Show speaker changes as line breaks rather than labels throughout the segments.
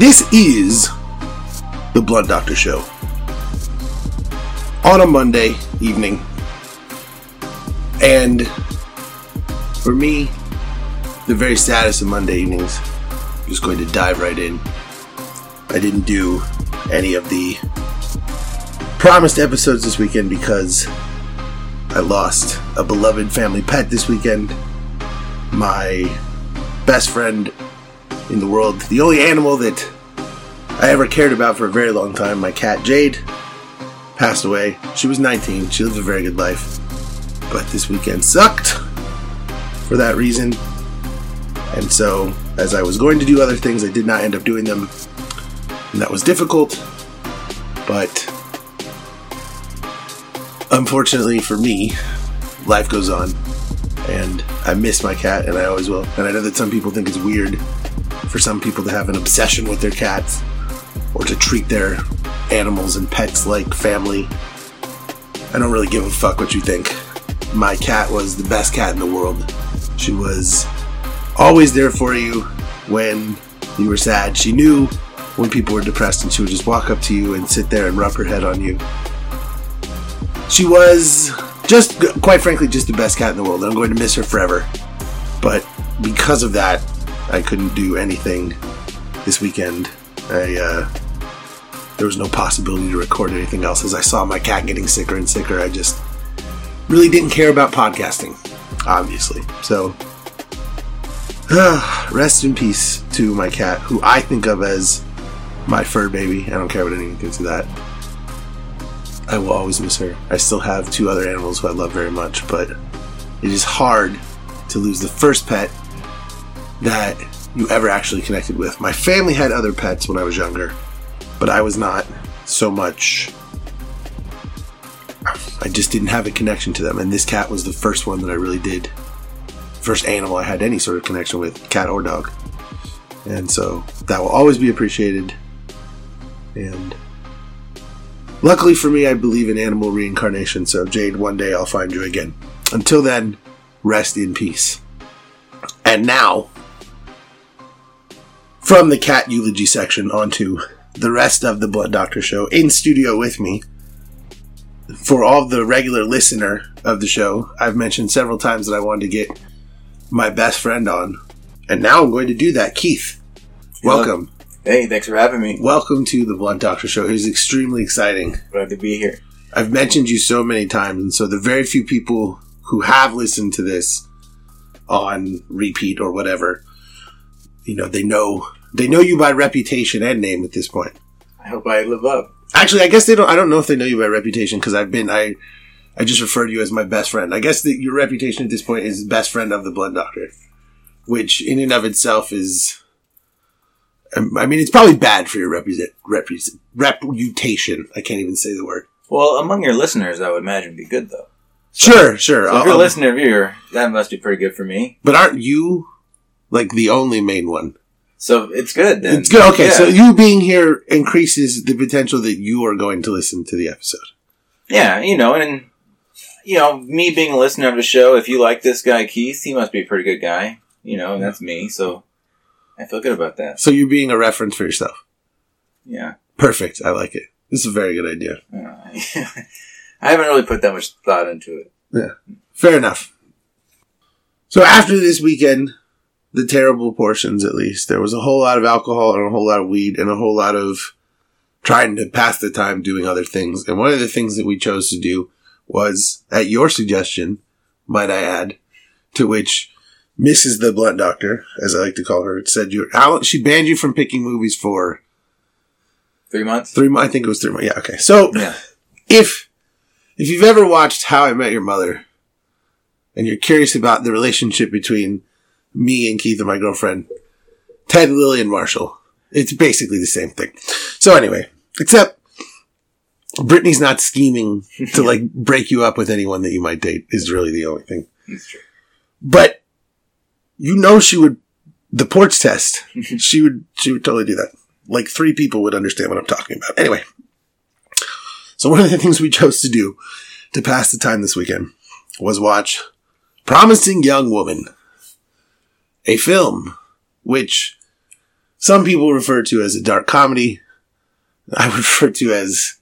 This is the Blood Doctor Show. On a Monday evening. And for me, the very saddest of Monday evenings, I'm just going to dive right in. I didn't do any of the promised episodes this weekend because I lost a beloved family pet this weekend. My best friend in the world, the only animal that I ever cared about for a very long time, my cat Jade, passed away. She was 19. She lived a very good life. But this weekend sucked for that reason. And so, as I was going to do other things, I did not end up doing them. And that was difficult. But unfortunately for me, life goes on. And I miss my cat, and I always will. And I know that some people think it's weird for some people to have an obsession with their cats or to treat their animals and pets like family. I don't really give a fuck what you think. My cat was the best cat in the world. She was always there for you when you were sad. She knew when people were depressed and she would just walk up to you and sit there and rub her head on you. She was just, quite frankly, just the best cat in the world. I'm going to miss her forever. But because of that, I couldn't do anything this weekend. I, uh, there was no possibility to record anything else as I saw my cat getting sicker and sicker. I just really didn't care about podcasting, obviously. So, rest in peace to my cat, who I think of as my fur baby. I don't care what anyone thinks of that. I will always miss her. I still have two other animals who I love very much, but it is hard to lose the first pet that you ever actually connected with. My family had other pets when I was younger, but I was not so much. I just didn't have a connection to them, and this cat was the first one that I really did. First animal I had any sort of connection with, cat or dog. And so that will always be appreciated. And luckily for me, I believe in animal reincarnation, so Jade, one day I'll find you again. Until then, rest in peace. And now, from the cat eulogy section onto the rest of the Blood Doctor show in studio with me. For all the regular listener of the show, I've mentioned several times that I wanted to get my best friend on, and now I'm going to do that. Keith, welcome.
Hey, thanks for having me.
Welcome to the Blood Doctor show. It is extremely exciting.
Glad to be here.
I've mentioned you so many times, and so the very few people who have listened to this on repeat or whatever, you know, they know they know you by reputation and name at this point.
I hope I live up.
Actually, I guess they don't. I don't know if they know you by reputation because I've been. I I just refer to you as my best friend. I guess that your reputation at this point is best friend of the Blood Doctor, which in and of itself is. um, I mean, it's probably bad for your represent, represent, reputation. I can't even say the word.
Well, among your listeners, I would imagine be good though.
Sure, sure.
So if you're a
I'll-
listener viewer, that must be pretty good for me.
but aren't you like the only main one?
So it's good then.
It's good. Okay,
Yeah.
so you being here increases the potential that you are going to listen to the episode.
yeah, you know, and you know, me being a listener of the show, if you like this guy Keith, he must be a pretty good guy. You know, and that's me. So I feel good about that.
So you're being a reference for yourself.
Yeah.
Perfect. I like it. This is a very good idea.
Uh, I haven't really put that much thought into it. Yeah.
Fair enough. So after this weekend, the terrible portions at least, there was a whole lot of alcohol and a whole lot of weed and a whole lot of trying to pass the time doing other things. And one of the things that we chose to do was, at your suggestion, might I add, to which Mrs. the Blunt Doctor, as I like to call her, said you, she banned you from picking movies for
Three months.
three months. I think it was three months. Yeah. Okay. So
Yeah.
if if you've ever watched How I Met Your Mother and you're curious about the relationship between me and Keith and my girlfriend, Ted, Lily, and Marshall, it's basically the same thing. So anyway, except Brittany's not scheming to like break you up with anyone that you might date is really the only thing.
That's true.
But you know she would the porch test. she would she would totally do that. Like three people would understand what I'm talking about. Anyway. So one of the things we chose to do to pass the time this weekend was watch Promising Young Woman. A film which some people refer to as a dark comedy. I refer to as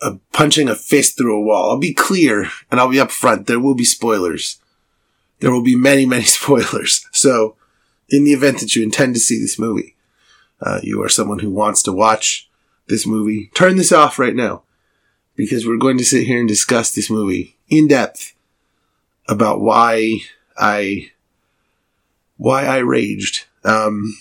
a punching a fist through a wall. I'll be clear and I'll be upfront. There will be spoilers. There will be many, many spoilers. So, in the event that you intend to see this movie, uh, you are someone who wants to watch this movie, turn this off right now because we're going to sit here and discuss this movie in depth about why I why I raged. Um,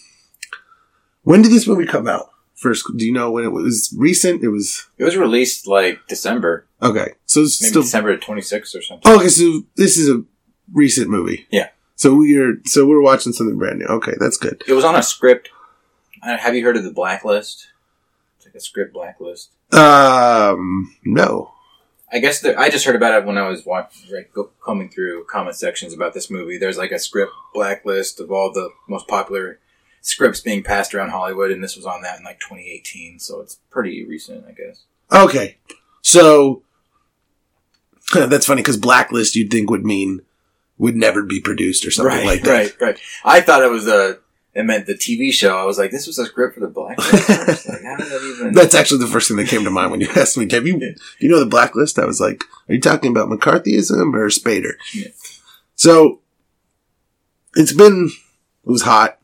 when did this movie come out? First, do you know when it was recent? It was
It was released like December,
okay. So it's
maybe
still
December 26th or something.
okay. So this is a recent movie.
Yeah.
So we're so we're watching something brand new. Okay, that's good.
It was on a script. Uh, Have you heard of the Blacklist? It's like a script blacklist.
Um, no.
I guess there, I just heard about it when I was watching, like, go, combing through comment sections about this movie. There's like a script blacklist of all the most popular scripts being passed around Hollywood, and this was on that in like 2018, so it's pretty recent, I guess.
Okay. So that's funny because blacklist you'd think would mean would never be produced or something
right,
like that.
right, right. I thought it was a it meant the TV show. I was like, this was a script for the Blacklist. Like, how did that even?
That's actually the first thing that came to mind when you asked me, have you, do you know the blacklist? I was like, are you talking about McCarthyism or Spader?
Yeah.
So it's been, it was hot.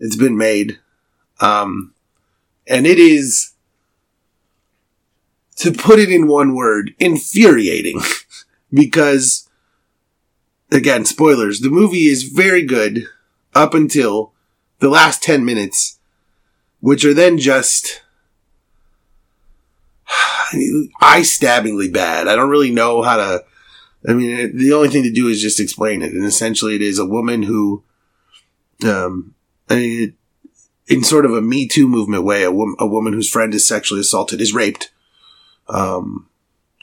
It's been made. Um, and it is, to put it in one word, infuriating because again, spoilers, the movie is very good up until the last 10 minutes, which are then just eye stabbingly bad. I don't really know how to, I mean, the only thing to do is just explain it. And essentially it is a woman who, um, I mean, it- in sort of a Me Too movement way, a, wom- a woman whose friend is sexually assaulted is raped, um,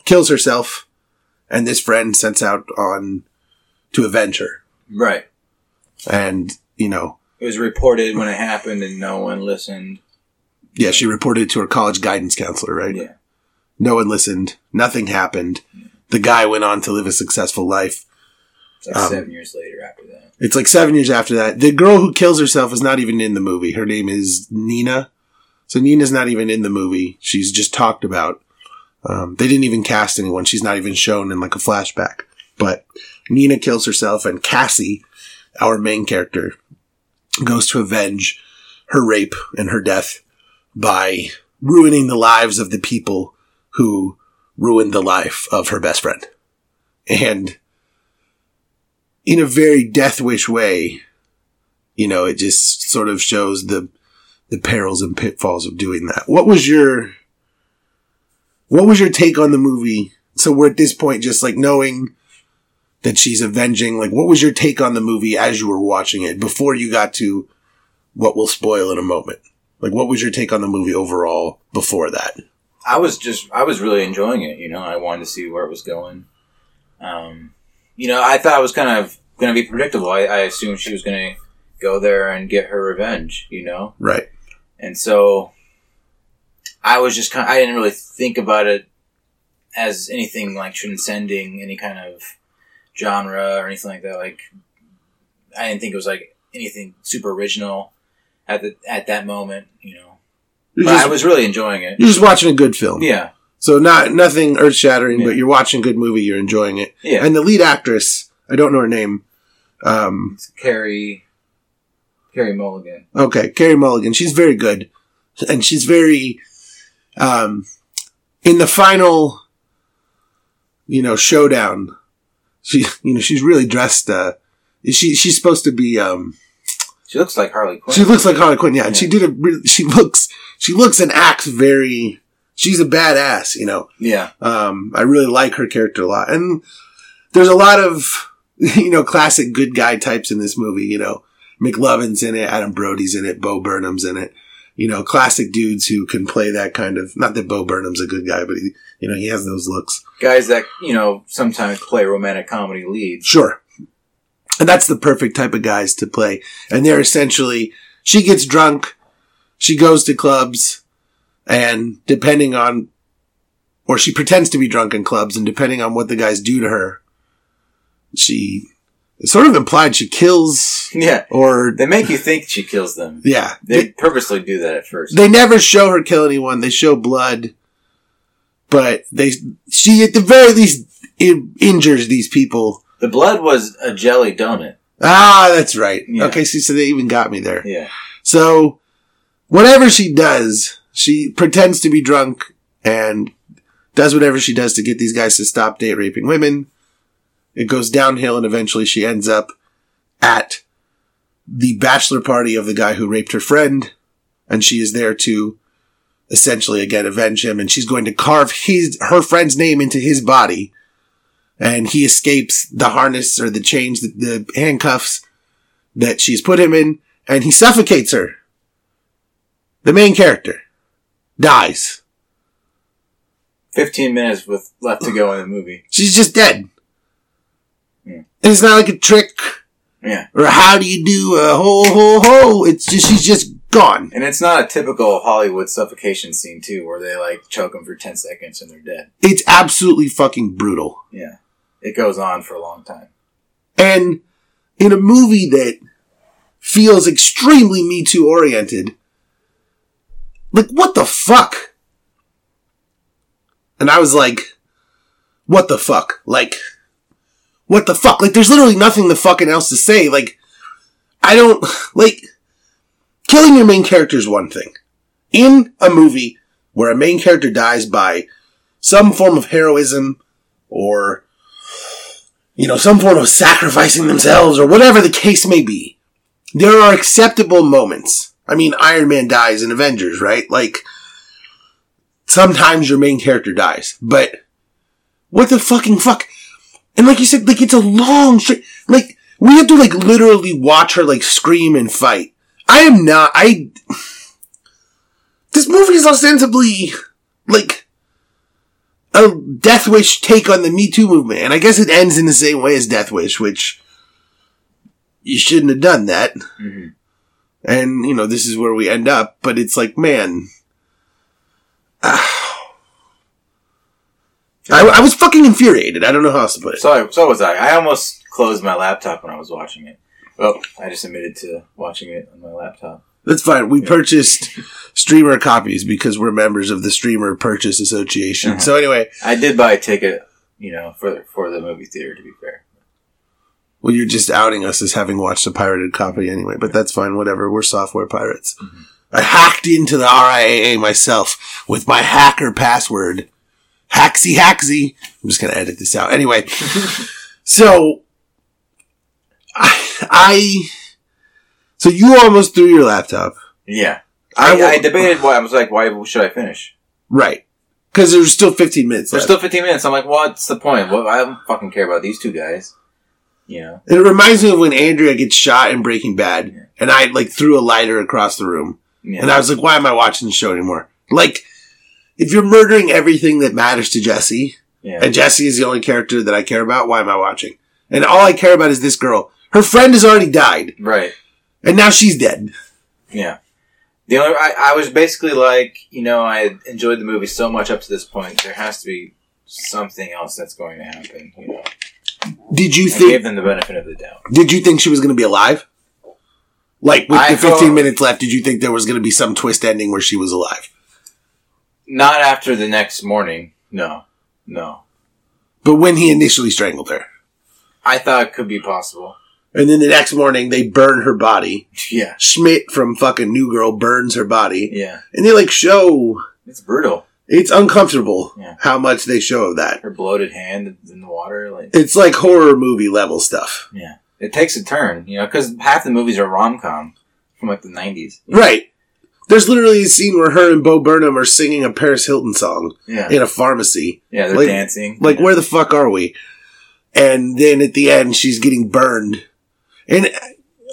kills herself, and this friend sets out on to avenge her.
right.
And, you know,
It was reported when it happened, and no one listened.
yeah, she reported it to her college guidance counselor, right?
Yeah,
No one listened. Nothing happened. The guy went on to live a successful life.
it's like
Um,
seven years later after that.
It's like seven years after that. The girl who kills herself is not even in the movie. Her name is Nina. So Nina's not even in the movie. She's just talked about. Um, they didn't even cast anyone. She's not even shown in like a flashback. But Nina kills herself and Cassie, our main character, goes to avenge her rape and her death by ruining the lives of the people who ruined the life of her best friend. And in a very death wish way, you know, it just sort of shows the the perils and pitfalls of doing that. What was your what was your take on the movie? So we're at this point just like knowing that she's avenging, like what was your take on the movie as you were watching it before you got to what we'll spoil in a moment? Like what was your take on the movie overall before that?
I was just, I was really enjoying it. You know, I wanted to see where it was going. Um, you know, I thought it was kind of going to be predictable. I, I assumed she was going to go there and get her revenge. You know,
Right.
and so I was just kind. of, I didn't really think about it as anything like transcending any kind of genre or anything like that. Like, I didn't think it was like anything super original at the at that moment. You know, but
just,
I was really enjoying it.
you're just watching a good film.
Yeah,
So not nothing earth shattering,
Yeah.
but you're watching a good movie, you're enjoying it.
yeah.
And the lead actress, I don't know her name. Um,
It's Carrie, Carey Mulligan.
okay, Carey Mulligan. She's very good, and she's very um, in the final, you know, showdown. She, you know, she's really dressed. Uh, she she's supposed to be. Um,
She looks like Harley Quinn.
she looks like Harley Quinn, yeah, and she did a. She looks. She looks and acts very. She's a badass, you know.
yeah,
Um, I really like her character a lot. And there's a lot of, you know, classic good guy types in this movie, you know. McLovin's in it, Adam Brody's in it, Bo Burnham's in it. You know, classic dudes who can play that kind of, not that Bo Burnham's a good guy, but he, you know, he has those looks.
guys that you know sometimes play romantic comedy leads.
Sure. And that's the perfect type of guys to play. And they're essentially, she gets drunk, she goes to clubs, and depending on, or she pretends to be drunk in clubs, and depending on what the guys do to her, she It's sort of implied she kills
Yeah.
or
They make you think she kills them.
yeah.
They
They,
purposely do that at first.
they never show her kill anyone. They show blood, but they she at the very least in, injures these people.
the blood was a jelly donut.
Ah, that's right.
Yeah.
Okay, see, so they even got me there.
Yeah.
So, whatever she does, she pretends to be drunk and does whatever she does to get these guys to stop date raping women. It goes downhill and eventually she ends up at the bachelor party of the guy who raped her friend. And she is there to essentially again avenge him and she's going to carve his, her friend's name into his body. And he escapes the harness or the chains, the, the handcuffs that she's put him in and he suffocates her. The main character dies.
15 minutes with left to go in the movie.
She's just dead. It's not like a trick
Yeah.
or how do you do a ho ho ho. It's just she's just gone.
And it's not a typical Hollywood suffocation scene, too, where they like choke them for 10 seconds and they're dead.
It's absolutely fucking brutal.
Yeah. It goes on for a long time.
And in a movie that feels extremely Me Too oriented, like what the fuck? And I was like, what the fuck? Like, what the fuck? Like, there's literally nothing the fucking else to say. Like, I don't, like, killing your main character is one thing. In a movie where a main character dies by some form of heroism or you know, some form of sacrificing themselves or whatever the case may be. There are acceptable moments. I mean, Iron Man dies in Avengers, right? Like, sometimes your main character dies, but what the fucking fuck? And like you said, like it's a long straight, like, we have to like literally watch her like scream and fight. I am not, I, this movie is ostensibly like, a Death Wish take on the Me Too movement. And I guess it ends in the same way as Death Wish, which you shouldn't have done that.
hmm
And, you know, this is where we end up. But it's like, man. I, I was fucking infuriated. I don't know how else to put it.
So, so was I. I almost closed my laptop when I was watching it. Well, I just admitted to watching it on my laptop.
That's fine. We
Yeah.
purchased streamer copies because we're members of the Streamer Purchase Association.
Uh-huh.
So anyway,
I did buy a ticket, you know, for for the movie theater. To be fair,
well, you're just outing us as having watched a pirated copy anyway, but that's fine. Whatever. We're software pirates.
Mhm.
I hacked into the RIAA myself with my hacker password. Haxy Haxy. I'm just to edit this out. Anyway, so I, I, so you almost threw your laptop.
yeah.
I,
I, I debated why. I was like, why should I finish?
right. Cause there's still 15 minutes
There's
left.
still 15 minutes. I'm like, what's the point? What, I don't fucking care about these two guys. Yeah.
it reminds me of when Andrea gets shot in Breaking Bad and I like threw a lighter across the room.
Yeah.
And I was like, why am I watching the show anymore? Like, if you're murdering everything that matters to Jesse,
yeah.
and Jesse is the only character that I care about, why am I watching? And all I care about is this girl. Her friend has already died,
Right.
and now she's dead.
Yeah. The only I, I was basically like, you know, I enjoyed the movie so much up to this point. There has to be something else that's going to happen. You know,
Did you
I
think?
gave them the benefit of the doubt.
Did you think she was going to be alive? Like with
I
the 15
thought-
minutes left, did you think there was going to be some twist ending where she was alive?
Not after the next morning. No, no.
But when he initially strangled her,
I thought it could be possible.
and then the next morning they burn her body.
Yeah,
Schmidt from fucking New Girl burns her body,
yeah.
and they like show.
It's brutal.
It's uncomfortable
Yeah.
how much they show of that.
Her bloated hand in the water, like
It's like horror movie level stuff.
yeah. It takes a turn, you know, because half the movies are rom com from like the '90s.
Right. There's literally a scene where her and Bo Burnham are singing a Paris Hilton song
Yeah,
in a pharmacy.
yeah. They're
like-
dancing.
Like,
yeah.
where the fuck are we? And then at the end, she's getting burned. And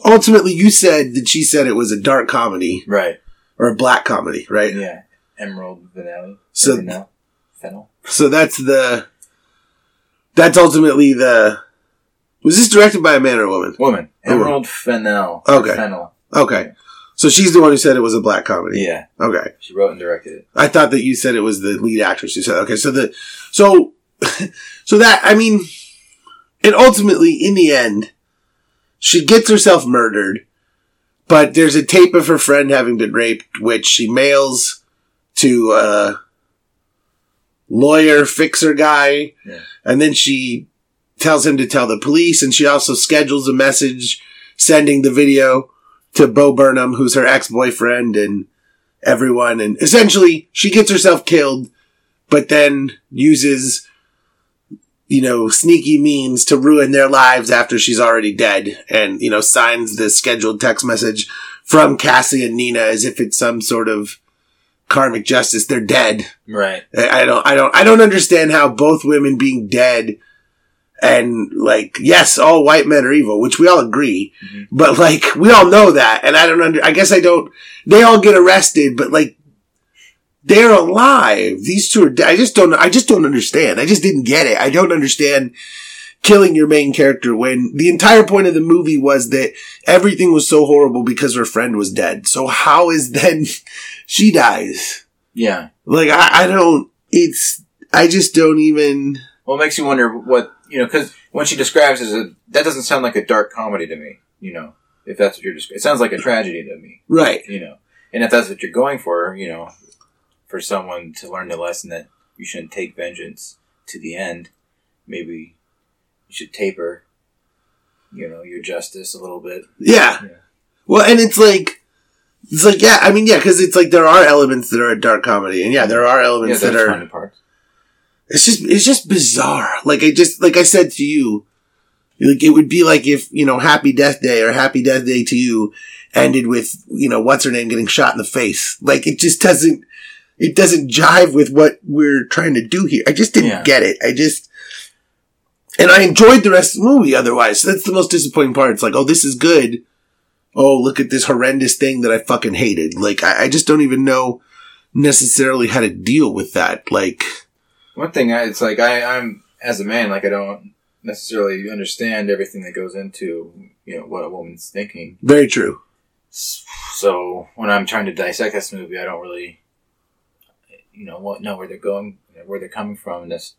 ultimately, you said that she said it was a dark comedy
Right.
or a black comedy, right?
Yeah. Emerald Vanilla.
So-
Fennell. Fennell.
So that's the. That's ultimately the. Was this directed by a man or a woman?
Woman. Emerald Fennell.
Okay.
Fennell.
Okay. So she's the one who said it was a black comedy.
Yeah.
Okay.
She wrote and directed it.
I thought that you said it was the lead actress who said, okay, so the, so, so that, I mean, and ultimately, in the end, she gets herself murdered, but there's a tape of her friend having been raped, which she mails to a lawyer fixer guy,
Yeah.
and then she tells him to tell the police, and she also schedules a message sending the video to Bo Burnham, who's her ex-boyfriend, and everyone, and essentially she gets herself killed, but then uses you know, sneaky means to ruin their lives after she's already dead and, you know, signs the scheduled text message from Cassie and Nina as if it's some sort of karmic justice. They're dead.
Right.
I I don't, I don't, I don't understand how both women being dead and like, yes, all white men are evil, which we all agree,
Mhm.
but like, we all know that. And I don't under, I guess I don't, they all get arrested, but like, they're alive. These two are dead. I just don't, I just don't understand. I just didn't get it. I don't understand killing your main character when the entire point of the movie was that everything was so horrible because her friend was dead. So how is then she dies?
Yeah.
Like, I, I don't, it's, I just don't even,
Well, it makes you wonder what you know because when she describes it as a that doesn't sound like a dark comedy to me. You know, if that's what you're describing, it sounds like a tragedy to me.
right.
You know, and if that's what you're going for, you know, for someone to learn the lesson that you shouldn't take vengeance to the end, maybe you should taper. You know your justice a little bit.
Yeah.
Yeah.
Well, and it's like, it's like, yeah, I mean, yeah, cause it's like there are elements that are a dark comedy and yeah, there are elements
that's
that are,
fun parts.
It's just it's just bizarre. Like I just like I said to you, like it would be like if you know Happy Death Day or Happy Death Day to you ended with you know what's her name getting shot in the face. Like it just doesn't it doesn't jive with what we're trying to do here. I just didn't
Yeah.
get it. I just and I enjoyed the rest of the movie. Otherwise, that's the most disappointing part. It's like oh this is good. Oh look at this horrendous thing that I fucking hated. Like I, I just don't even know necessarily how to deal with that. Like.
One thing, I, it's like I, I'm as a man, like I don't necessarily understand everything that goes into you know what a woman's thinking.
Very true.
So when I'm trying to dissect this movie, I don't really, you know, what know where they're going, where they're coming from. And that's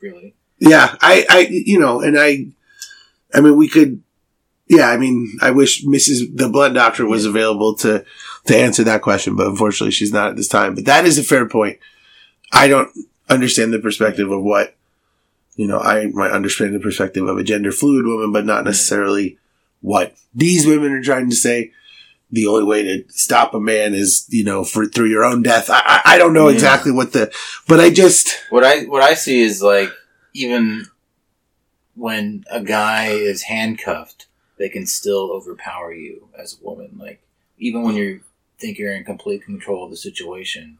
really
Yeah, I, I, you know, and I, I mean, we could, yeah, I mean, I wish Mrs. the Blood Doctor was available to, to answer that question, but unfortunately she's not at this time. But that is a fair point. I don't understand the perspective of what, you know, I might understand the perspective of a gender fluid woman, but not necessarily what these women are trying to say. The only way to stop a man is, you know, for through your own death. I, I, I don't know
Yeah.
exactly what the, but I just,
what I what I see is like even when a guy is handcuffed, they can still overpower you as a woman. Like even when you think you're in complete control of the situation,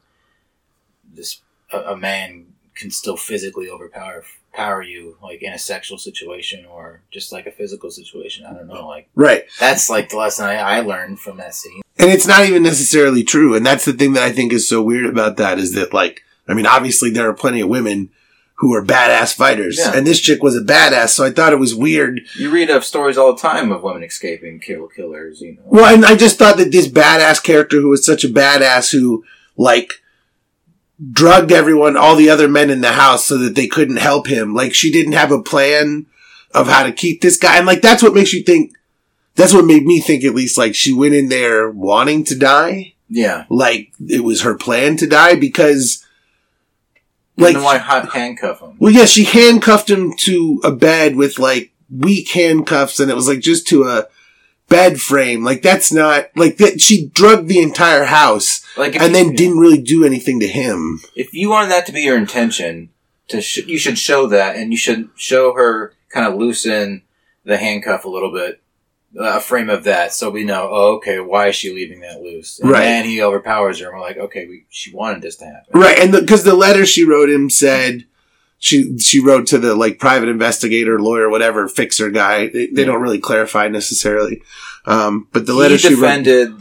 this a, a man can still physically overpower power you, like in a sexual situation or just like a physical situation. I don't know. Like
right.
that's like the lesson I, I learned from that scene.
And it's not even necessarily true. And that's the thing that I think is so weird about that is that like, I mean, obviously there are plenty of women who are badass fighters
Yeah.
and this chick was a badass. So I thought it was weird.
You read of stories all the time of women escaping kill killers. You know.
Well, and I just thought that this badass character who was such a badass who like drugged everyone, all the other men in the house so that they couldn't help him. Like she didn't have a plan of how to keep this guy. And like, that's what makes you think, that's what made me think at least like she went in there wanting to die.
Yeah.
Like it was her plan to die because
Like, why handcuff him?
well, yeah, she handcuffed him to a bed with like weak handcuffs and it was like just to a bed frame. Like that's not like that. She drugged the entire house
Like,
and
you-
then didn't really do anything to him.
If you wanted that to be your intention, to sh- you should show that, and you should show her kind of loosen the handcuff a little bit, uh, a frame of that, so we know. Oh, okay, why is she leaving that loose? And
Right.
then he overpowers her, and we're like, okay, we, she wanted this to happen.
Right. And because the, letter she wrote him said, she, she wrote to the like private investigator, lawyer, whatever, fixer guy. They, they
Yeah.
don't really clarify necessarily. Um, but the
he
letter she wrote
defended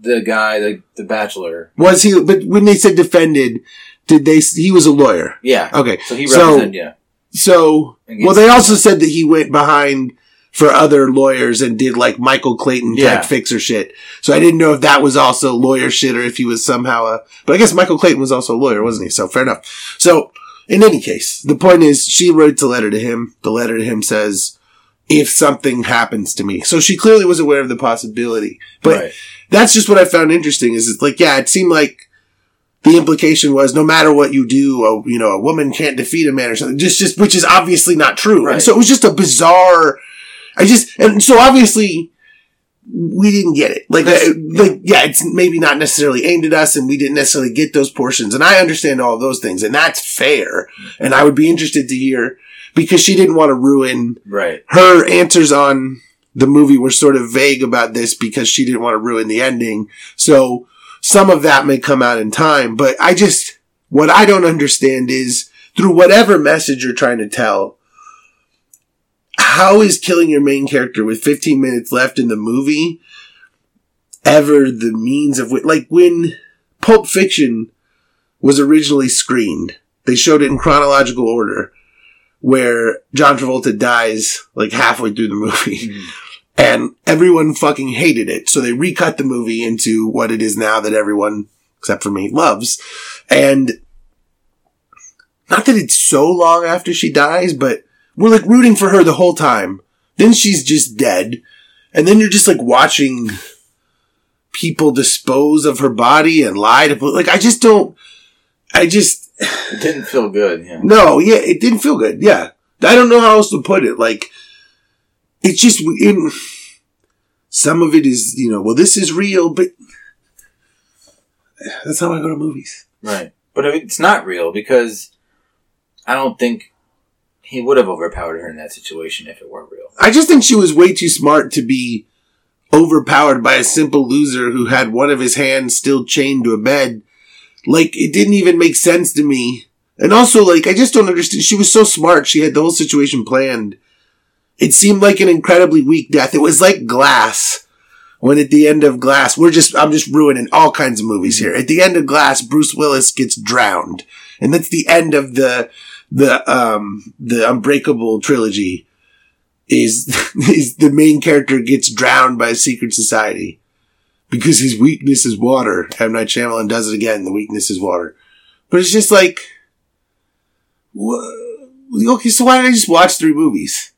the guy, the the bachelor.
was he, but when they said defended, did they, he was a lawyer.
Yeah.
Okay.
So he
So-
represented. yeah.
So, well, they also said that he went behind for other lawyers and did like Michael Clayton type
Yeah.
fixer shit. So I didn't know if that was also lawyer shit or if he was somehow a, but I guess Michael Clayton was also a lawyer, wasn't he? So fair enough. So in any case, the point is she wrote a letter to him. The letter to him says, if something happens to me. So she clearly was aware of the possibility. But
Right.
that's just what I found interesting is it's like, yeah, it seemed like the implication was no matter what you do, a, you know, a woman can't defeat a man or something. Just, just, which is obviously not true.
Right.
And so it was just a bizarre, I just, and so obviously we didn't get it. Like, uh, like, yeah, it's maybe not necessarily aimed at us and we didn't necessarily get those portions. And I understand all those things and that's fair. And I would be interested to hear because she didn't want to ruin
Right.
her answers on the movie were sort of vague about this because she didn't want to ruin the ending. So some of that may come out in time, but I just, what I don't understand is through whatever message you're trying to tell, how is killing your main character with 15 minutes left in the movie ever the means of, wi- like when Pulp Fiction was originally screened, they showed it in chronological order where John Travolta dies like halfway through the movie. Hmm. And everyone fucking hated it. So they recut the movie into what it is now that everyone, except for me, loves. And not that it's so long after she dies, but we're like rooting for her the whole time. Then she's just dead. And then you're just like watching people dispose of her body and lie to, put like, I just don't, I just,
It didn't feel good. Yeah.
no, yeah, it didn't feel good. Yeah. I don't know how else to put it. Like, it's just, in, some of it is, you know, well, this is real, but that's how I go to movies.
Right. But it's not real because I don't think he would have overpowered her in that situation if it were real.
I just think she was way too smart to be overpowered by a simple loser who had one of his hands still chained to a bed. Like, it didn't even make sense to me. And also, like, I just don't understand. She was so smart. She had the whole situation planned. It seemed like an incredibly weak death. It was like Glass. When at the end of Glass, we're just, I'm just ruining all kinds of movies here. At the end of Glass, Bruce Willis gets drowned. And that's the end of the, the, um, the Unbreakable trilogy is, is the main character gets drowned by a secret society because his weakness is water. M. Night Shyamalan does it again. The weakness is water. But it's just like, wha- okay, so why did I just watch three movies?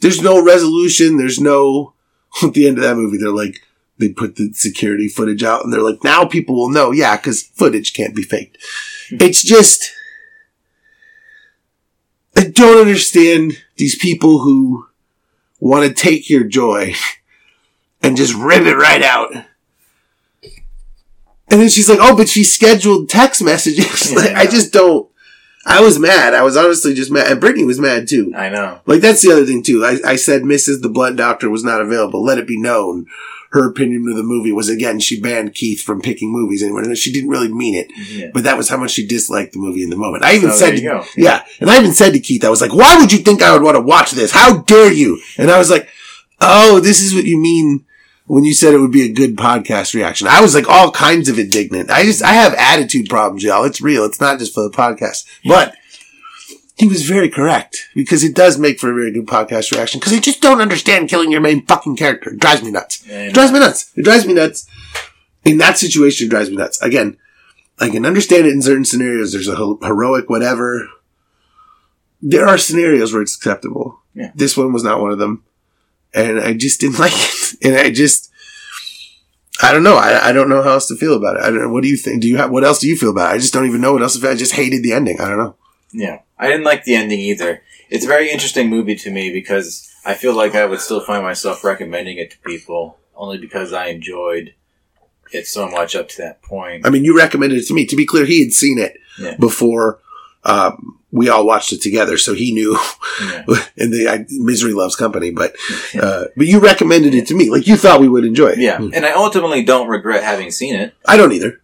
There's no resolution. There's no, at the end of that movie, they're like, they put the security footage out and they're like, now people will know. Yeah, cause footage can't be faked. It's just, I don't understand these people who want to take your joy and just rip it right out. And then she's like, "Oh, but she scheduled text messages." like, I just don't. I was mad. I was honestly just mad, and Brittany was mad too.
I know.
Like that's the other thing too. I, I said Mrs. the Blunt Doctor was not available. Let it be known. Her opinion of the movie was again she banned Keith from picking movies anywhere. And she didn't really mean it,
Yeah.
but that was how much she disliked the movie in the moment. I even
Oh,
said,
go.
yeah, and I even said to Keith, I was like, "Why would you think I would want to watch this? How dare you?" And I was like, "Oh, this is what you mean." When you said it would be a good podcast reaction, I was like all kinds of indignant. I just, I have attitude problems, y'all. It's real. It's not just for the podcast, but he was very correct because it does make for a very good podcast reaction because I just don't understand killing your main fucking character. It drives me nuts. It drives me nuts. It drives me nuts. In that situation, it drives me nuts. Again, I can understand it in certain scenarios. There's a heroic whatever. There are scenarios where it's acceptable.
Yeah.
This one was not one of them. And I just didn't like it. And I just, I don't know. I, I don't know how else to feel about it. I don't know. What do you think? Do you have, what else do you feel about it? I just don't even know what else. I just hated the ending. I don't know.
Yeah. I didn't like the ending either. It's a very interesting movie to me because I feel like I would still find myself recommending it to people only because I enjoyed it so much up to that point.
I mean, you recommended it to me. To be clear, he had seen it
Yeah.
before um, we all watched it together, so he knew.
Yeah.
and the I, misery loves company, but uh, but you recommended it to me, like you thought we would enjoy it.
Yeah. And I ultimately don't regret having seen it.
I don't either.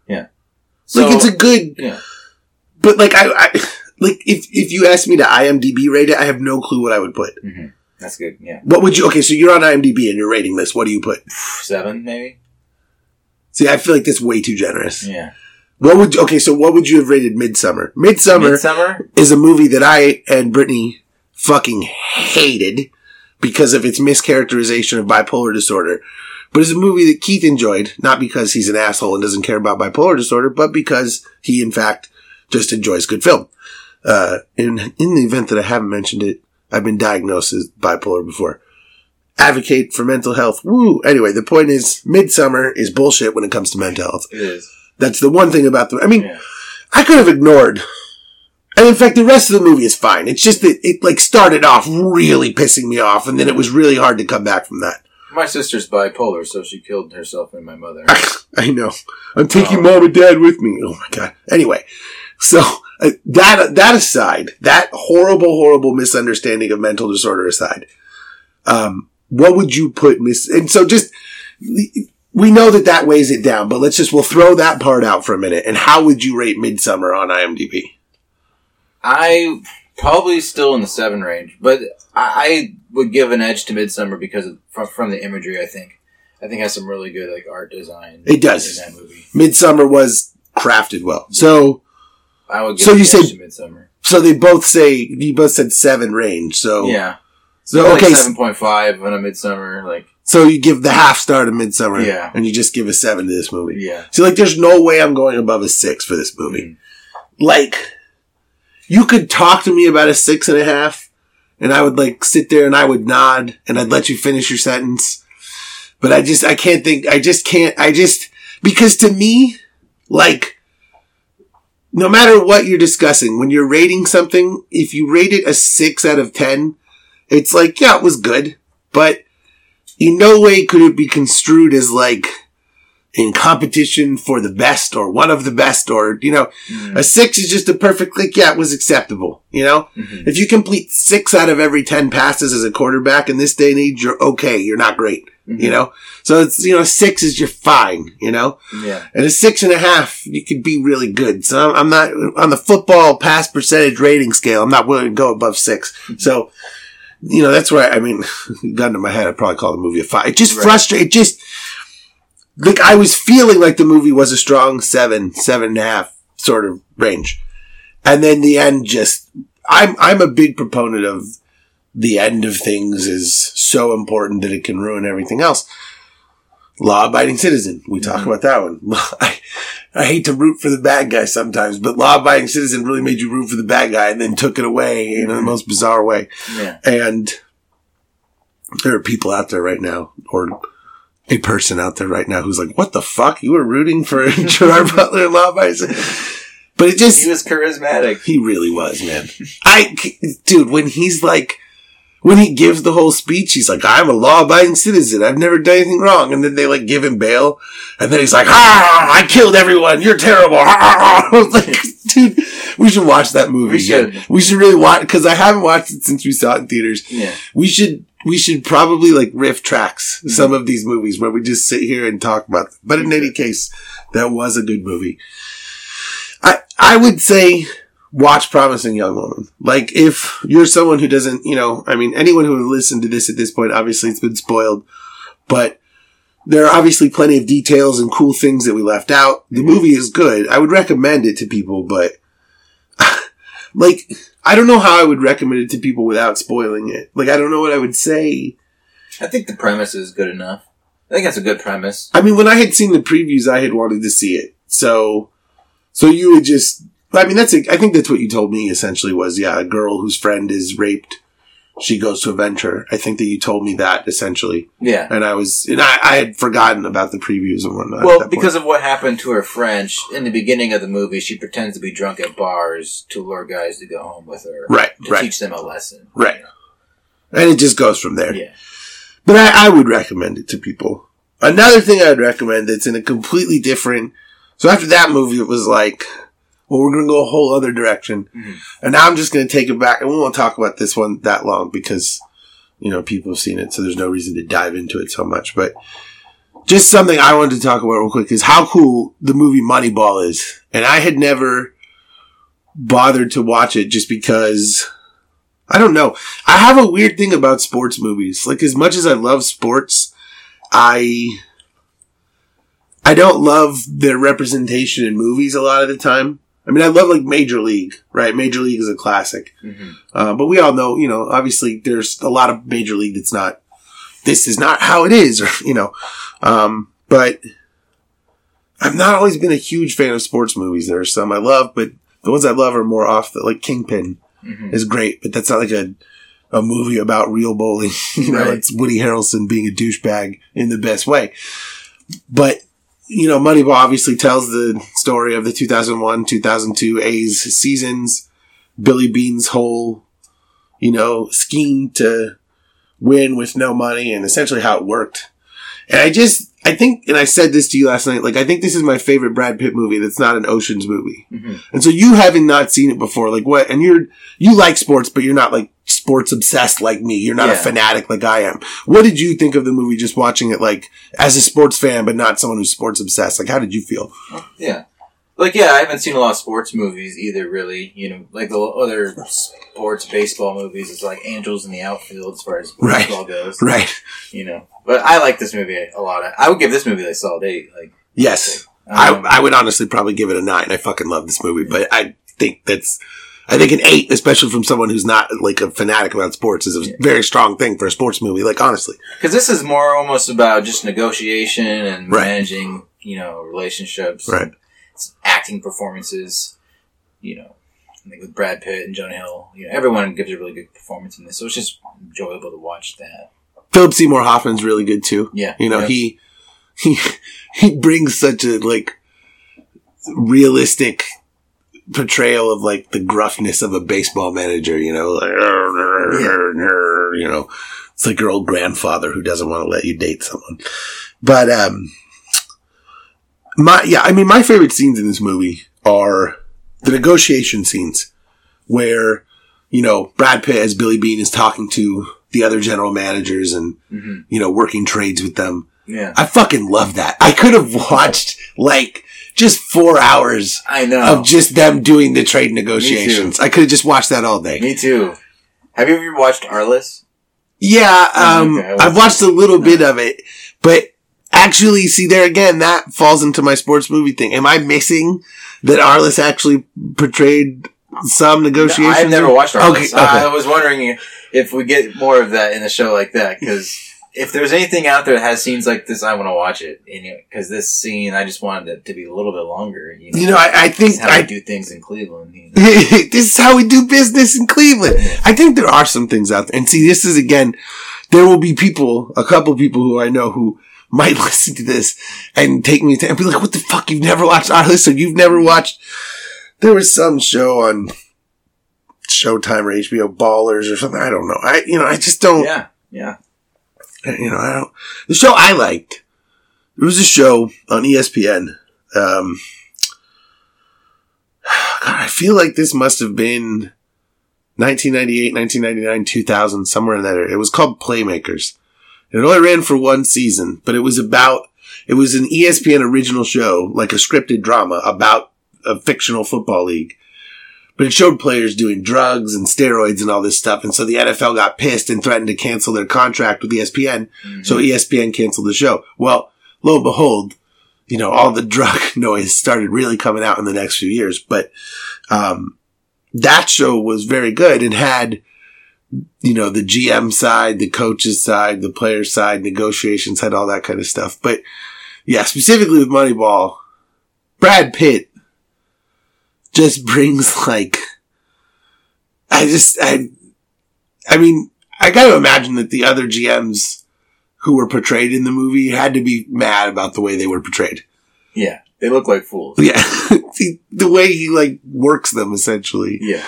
So,
like it's a good,
yeah.
but like I, I like if if you asked me to IMDb rate it, I have no clue what I would put. Mm-hmm.
That's good. Yeah.
What would you? Okay, so you're on IMDb and you're rating this. What do you put?
Seven, maybe?
See, I feel like that's way too generous.
Yeah.
What would? Okay, so what would you have rated Midsommar? Midsommar
Midsommar?
is a movie that I and Brittany fucking hated because of its mischaracterization of bipolar disorder. But it's a movie that Keith enjoyed, not because he's an asshole and doesn't care about bipolar disorder, but because he, in fact, just enjoys good film. Uh, in, in the event that I haven't mentioned it, I've been diagnosed as bipolar before. Advocate for mental health. Woo. Anyway, the point is, Midsommar is bullshit when it comes to mental health.
It is.
That's the one thing about the. I mean,
Yeah.
I could have ignored. And in fact, the rest of the movie is fine. It's just that it like started off really pissing me off, and then it was really hard to come back from that.
My sister's bipolar, so she killed herself and my mother.
I know. I'm taking
Oh.
mom and dad with me. Oh my god. Anyway, so uh, that that aside, that horrible, horrible misunderstanding of mental disorder aside, um, what would you put Miss? And so just we know that that weighs it down, but let's just we'll throw that part out for a minute. And how would you rate Midsommar on IMDb?
I probably still in the seven range, but I, I would give an edge to Midsommar because of, from from the imagery. I think I think it has some really good like art design.
It does.
in that movie.
Midsommar was crafted well. So
I would
So you say-
Midsommar.
so they both say you both said seven range. So
Yeah,
So
like
okay.
seven point five on a Midsommar. Like
So you give the half star to Midsommar,
Yeah.
and you just give a seven to this movie.
yeah,
See, like, there's no way I'm going above a six for this movie.
Mm.
Like, you could talk to me about a six and a half, and I would like sit there and I would nod, and I'd let you finish your sentence. But I just, I can't think, I just can't, I just, because to me, like, no matter what you're discussing, when you're rating something, if you rate it a six out of ten, it's like, yeah, it was good, but in no way could it be construed as like in competition for the best or one of the best or, you know,
Mm.
a six is just a perfect, like, yeah, it was acceptable, you know?
Mhm.
If you complete six out of every 10 passes as a quarterback in this day and age, you're okay. You're not great,
Mhm.
you know? So it's, you know, six is you're fine, you know?
yeah.
And a six and a half, you could be really good. So I'm, I'm not on the football pass percentage rating scale. I'm not willing to go above six. So, you know, that's why, I mean, gun to my head, I'd probably call the movie a five. It just
Right.
frustrated, it just, like I was feeling like the movie was a strong seven, seven and a half sort of range. And then the end just, I'm, I'm a big proponent of the end of things is so important that it can ruin everything else. Law abiding citizen. We talk
Mhm.
about that one. I, I hate to root for the bad guy sometimes, but law abiding citizen really made you root for the bad guy and then took it away in the most bizarre way.
Yeah.
And there are people out there right now, or a person out there right now who's like, what the fuck? You were rooting for Gerard Butler and Law Abiding Citizen? But it just,
He was charismatic.
he really was, man. I, dude, when he's like, when he gives the whole speech, he's like, I'm a law abiding citizen. I've never done anything wrong. And then they like give him bail. And then he's like, ah, I killed everyone. You're terrible. Ah, I was like, dude, we should watch that movie.
We
again.
should.
We should really watch, cause I haven't watched it since we saw it in theaters.
Yeah.
We should, we should probably like riff tracks
Mm-hmm.
some of these movies where we just sit here and talk about them. But in any case, that was a good movie. I, I would say watch Promising Young Woman. Like if you're someone who doesn't, you know, I mean, anyone who would listen to this at this point, obviously it's been spoiled, but there are obviously plenty of details and cool things that we left out. The mm-hmm. movie is good. I would recommend it to people, but like, I don't know how I would recommend it to people without spoiling it. Like, I don't know what I would say.
I think the premise is good enough. I think that's a good premise.
I mean, when I had seen the previews, I had wanted to see it. So, so you would just, I mean, that's, I think that's what you told me essentially was, yeah, a girl whose friend is raped. She goes to avenge her. I think that you told me that essentially.
Yeah.
And I was, and I, I had forgotten about the previews and whatnot.
Well, because of what happened to her friend sh- in the beginning of the movie, she pretends to be drunk at bars to lure guys to go home with her.
right,
To
right,
teach them a lesson.
Right. and it just goes from there.
Yeah.
But I, I would recommend it to people. Another thing I would recommend that's in a completely different. So after that movie, it was like, well, we're going to go a whole other direction.
Mhm.
And now I'm just going to take it back. And we won't talk about this one that long because, you know, people have seen it. So there's no reason to dive into it so much. But just something I wanted to talk about real quick is how cool the movie Moneyball is. And I had never bothered to watch it just because I don't know. I have a weird thing about sports movies. Like as much as I love sports, I I don't love their representation in movies a lot of the time. I mean, I love like Major League, right? Major League is a classic.
hmm
Uh, but we all know, you know, obviously there's a lot of Major League that's not, this is not how it is, or, you know, um, but I've not always been a huge fan of sports movies. There are some I love, but the ones I love are more off the, like Kingpin
hmm
is great, but that's not like a a movie about real bowling. you know,
Right.
it's Woody Harrelson being a douchebag in the best way. But you know, Moneyball obviously tells the story of the 2001, 2002 A's seasons, Billy Beane's whole, you know, scheme to win with no money and essentially how it worked. And I just, I think, and I said this to you last night, like, I think this is my favorite Brad Pitt movie that's not an Oceans movie.
Mhm.
And so you having not seen it before, like what, and you're, you like sports, but you're not like sports obsessed like me. You're not a fanatic like I am. What did you think of the movie just watching it like as a sports fan, but not someone who's sports obsessed? Like, how did you feel?
Yeah. Like, yeah, I haven't seen a lot of sports movies either, really. You know, like the other sports baseball movies, it's like Angels in the Outfield as far as
Right.
baseball goes.
Right.
You know, but I like this movie a lot. I would give this movie like solid eight. Like,
Yes.
um,
I, I would honestly probably give it a nine. I fucking love this movie, but I think that's, I think an eight, especially from someone who's not like a fanatic about sports, is a
Yeah.
very strong thing for a sports movie. Like honestly,
Because this is more almost about just negotiation and
Right.
managing, you know, relationships,
Right.
It's acting performances. You know, Like with Brad Pitt and Jonah Hill, you know, everyone gives a really good performance in this, so it's just enjoyable to watch that.
Philip Seymour Hoffman's really good too.
Yeah,
You know,
yeah.
he, he, he brings such a like realistic portrayal of like the gruffness of a baseball manager, you know, like, you know, it's like your old grandfather who doesn't want to let you date someone. But, um, my, yeah, I mean, my favorite scenes in this movie are the negotiation scenes where, you know, Brad Pitt as Billy Beane is talking to the other general managers and,
Mhm.
you know, working trades with them.
Yeah,
I fucking love that. I could have watched like just four hours
I know.
of just them doing the trade negotiations. I could have just watched that all day.
Me too. Have you ever watched Arliss?
Yeah, um,
Okay,
I've watched a little bit of it, but actually, see there again, that falls into my sports movie thing. Am I missing that Arliss actually portrayed some negotiations?
I've never watched Arliss.
Okay, okay.
I was wondering if we get more of that in a show like that because if there's anything out there that has scenes like this, I want to watch it. Because this scene, I just wanted it to be a little bit longer. You know,
You know, I, I think
how
I,
we do things in Cleveland. You know?
this is how we do business in Cleveland. I think there are some things out there. And see, this is again, there will be people, a couple people who I know who might listen to this and take me to and be like, what the fuck? You've never watched or you've never watched, there was some show on Showtime or HBO Ballers or something. I don't know. I, you know, I just don't,
Yeah, yeah.
You know, I don't, the show I liked, it was a show on ESPN, um, God, I feel like this must have been 1998, 1999, 2000, somewhere in that area. It was called Playmakers. It only ran for one season, but it was about, it was an ESPN original show, like a scripted drama about a fictional football league. But it showed players doing drugs and steroids and all this stuff. And so the NFL got pissed and threatened to cancel their contract with ESPN. So E ESPN canceled the show. Well, lo and behold, you know, all the drug noise started really coming out in the next few years. But, um, that show was very good and had, you know, the GM side, the coaches side, the player side, negotiations, had all that kind of stuff. But yeah, specifically with Moneyball, Brad Pitt just brings like, I just, I, I mean, I gotta imagine that the other GMs who were portrayed in the movie had to be mad about the way they were portrayed.
Yeah, they look like fools.
Yeah. the, the way he like works them essentially.
Yeah.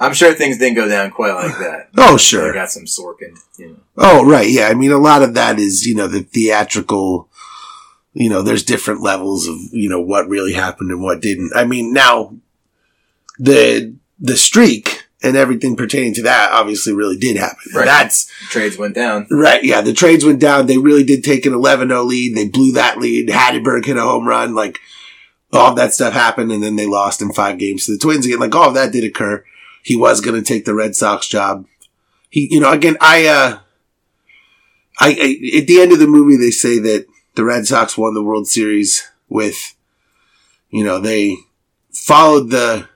I'm sure things didn't go down quite like that.
Oh, sure.
They got some Sorkin. You know.
Oh, right. Yeah. I mean, a lot of that is, you know, the theatrical, you know, there's different levels of, you know, what really happened and what didn't. I mean, now the, the streak and everything pertaining to that obviously really did happen.
Right.
That's
Trades went down.
right. Yeah. The trades went down. They really did take an 11-0 lead. They blew that lead. Hatteberg hit a home run. Like all that stuff happened. And then they lost in five games to the Twins again. Like all of that did occur. He was going to take the Red Sox job. He, you know, again, I, uh, I, I, at the end of the movie, they say that the Red Sox won the World Series with, you know, they followed the,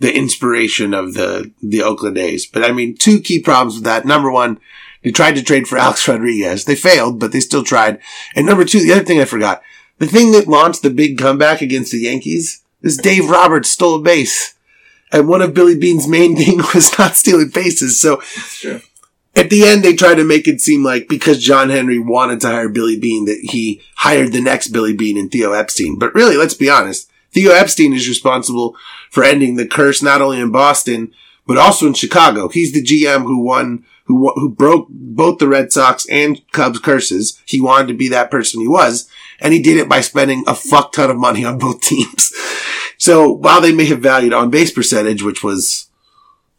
the inspiration of the, the Oakland A's. But I mean, two key problems with that. Number one, they tried to trade for Alex Rodriguez. They failed, but they still tried. And number two, the other thing I forgot, the thing that launched the big comeback against the Yankees is Dave Roberts stole a base. And one of Billy Beane's main thing was not stealing bases. So. At the end, they tried to make it seem like because John Henry wanted to hire Billy Beane, that he hired the next Billy Beane and Theo Epstein. But really, let's be honest. Theo Epstein is responsible for ending the curse not only in Boston, but also in Chicago. He's the GM who won, who, who broke both the Red Sox and Cubs curses. He wanted to be that person he was. And he did it by spending a fuck ton of money on both teams. So while they may have valued on base percentage, which was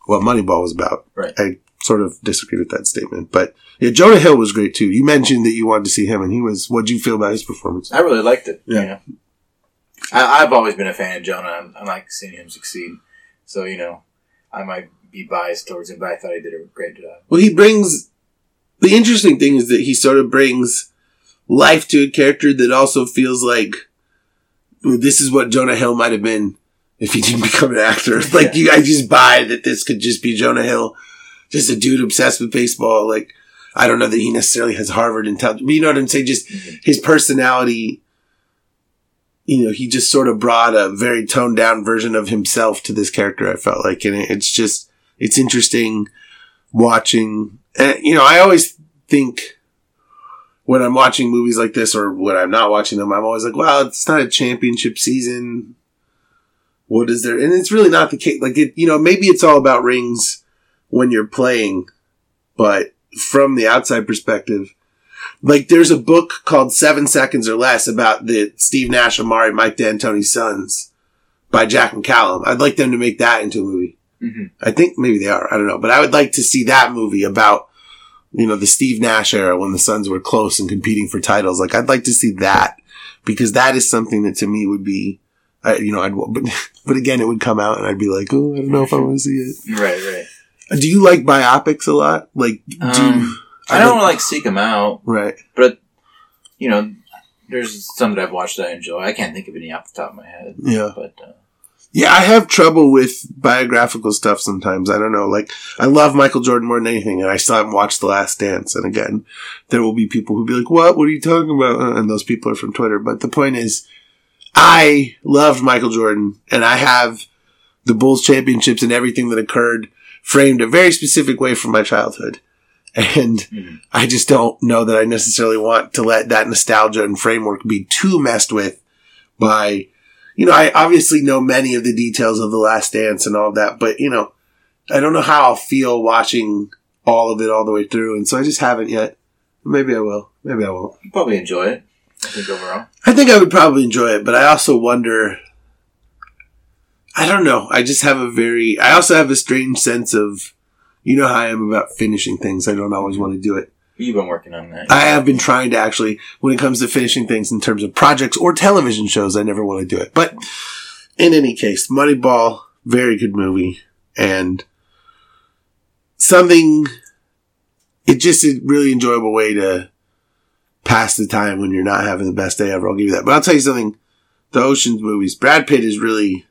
what Moneyball was about,
Right.
I sort of disagree with that statement. But yeah, Jonah Hill was great too. You mentioned that you wanted to see him, and he was. What would you feel about his performance?
I really liked it.
Yeah.
You know? I, I've always been a fan of Jonah. I, I like seeing him succeed. So, you know, I might be biased towards him, but I thought he did a great job.
Well, he brings. The interesting thing is that he sort of brings life to a character that also feels like this is what Jonah Hill might have been if he didn't become an actor. Like, you, I just buy that this could just be Jonah Hill, just a dude obsessed with baseball. Like, I don't know that he necessarily has Harvard intelligence, but you know what I'm saying? Just
Mhm.
his personality. You know, he just sort of brought a very toned down version of himself to this character. I felt like, and it's just, it's interesting watching. And, you know, I always think when I'm watching movies like this or when I'm not watching them, I'm always like, well, it's not a championship season. What is there? And it's really not the case. Like, it, you know, maybe it's all about rings when you're playing, but from the outside perspective, like there's a book called Seven Seconds or Less about the Steve Nash, Amar'e, Mike D'Antoni Suns by Jack McCallum. I'd like them to make that into a movie.
hmm
I think maybe they are. I don't know. But I would like to see that movie about, you know, the Steve Nash era when the Suns were close and competing for titles. Like, I'd like to see that because that is something that to me would be, I, you know, I'd, but, but again, it would come out and I'd be like, oh, I don't know if I want to see it.
Right, right.
Do you like biopics a lot? Like, do
Um, I don't like seek them out,
right.
but, you know, there's some that I've watched that I enjoy. I can't think of any off the top of my head.
Yeah.
But, uh,
Yeah, I have trouble with biographical stuff sometimes. I don't know. Like, I love Michael Jordan more than anything, and I still haven't watched The Last Dance. And again, there will be people who be like, what? What are you talking about? Uh, And those people are from Twitter. But the point is, I loved Michael Jordan, and I have the Bulls championships and everything that occurred framed a very specific way from my childhood. And
Mhm.
I just don't know that I necessarily want to let that nostalgia and framework be too messed with by, you know, I obviously know many of the details of The Last Dance and all that, but, you know, I don't know how I'll feel watching all of it all the way through. And so I just haven't yet. Maybe I will. Maybe I won't.
you probably enjoy it, I think, overall.
I think I would probably enjoy it, but I also wonder. I don't know. I just have a very. I also have a strange sense of. You know how I am about finishing things. I don't always want to do it.
You've been working on that.
I have been trying to actually, when it comes to finishing things in terms of projects or television shows, I never want to do it. But in any case, Moneyball, very good movie. And something, it's just a really enjoyable way to pass the time when you're not having the best day ever. I'll give you that. But I'll tell you something. The Ocean's movies, Brad Pitt is really,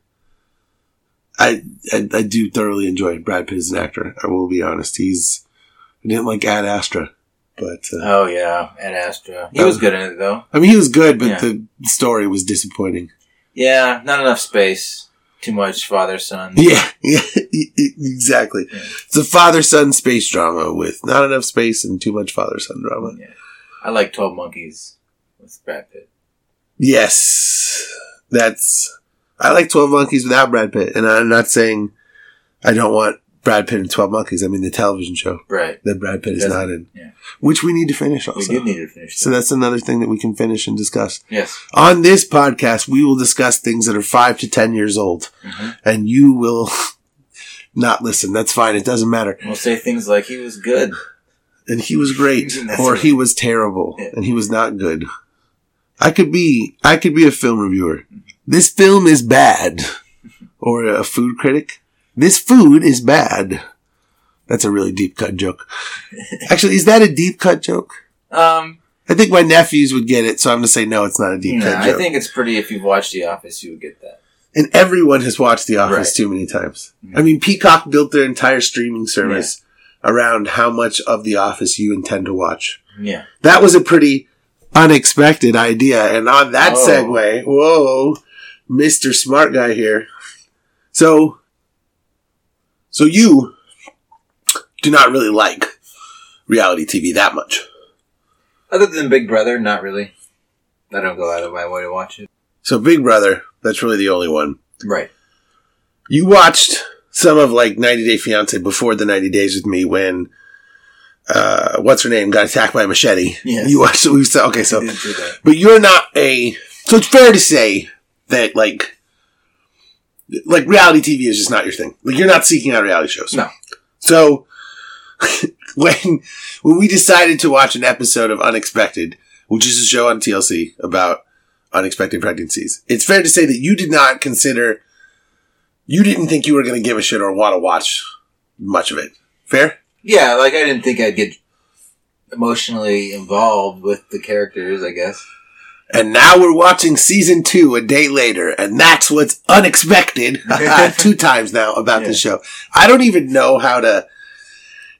I, I, I do thoroughly enjoy Brad Pitt as an actor. I will be honest. He's, I didn't like Ad Astra, but, uh,
Oh, yeah, Ed Astra. He was good in it, though.
I mean, he was good, but
Yeah.
the story was disappointing.
Yeah, not enough space. Too much father son.
Yeah, yeah, exactly.
Yeah.
It's a father son space drama with not enough space and too much father son drama.
Yeah. I like 12 Monkeys with Brad Pitt.
Yes, that's. I like Twelve Monkeys without Brad Pitt, and I'm not saying I don't want Brad Pitt in Twelve Monkeys. I mean the television show
Right.
that Brad Pitt is not in,
Yeah.
which we need to finish
We
also.
did need to finish
so
that.
that's another thing that we can finish and discuss.
Yes.
On this podcast, we will discuss things that are five to ten years old,
Mhm.
and you will not listen. That's fine. It doesn't matter.
We'll say things like he was good.
And he was great,
That's
or he was terrible,
Yeah.
and he was not good. I could be, I could be a film reviewer. This film is bad, or a food critic. This food is bad. That's a really deep cut joke. Actually, is that a deep cut joke?
Um,
I think my nephews would get it, so I'm going to say no, it's not a deep cut joke.
I think it's pretty. If you've watched The Office, you would get that.
and everyone has watched The Office
Right.
too many times.
Mhm.
I mean, Peacock built their entire streaming service around how much of The Office you intend to watch.
Yeah.
That was a pretty unexpected idea. And on that
Oh.
segue, whoa, Mr. Smart Guy here. So, So you do not really like reality TV that much.
Other than Big Brother, not really. I don't go out of my way to watch it.
So Big Brother, that's really the only one.
Right.
You watched some of like 90 Day Fiance before the 90 Days with me when uh what's her name got attacked by a machete.
Yeah,
You watched we said okay, so but you're not a so it's fair to say that like like reality TV is just not your thing. Like you're not seeking out reality shows.
No.
So when when we decided to watch an episode of Unexpected, which is a show on TLC about unexpected pregnancies, it's fair to say that you did not consider you didn't think you were going to give a shit or want to watch much of it. Fair?
Yeah, like I didn't think I'd get emotionally involved with the characters. I guess.
And now we're watching season two a day later, and that's what's unexpected two times now about
Yeah.
the show. I don't even know how to.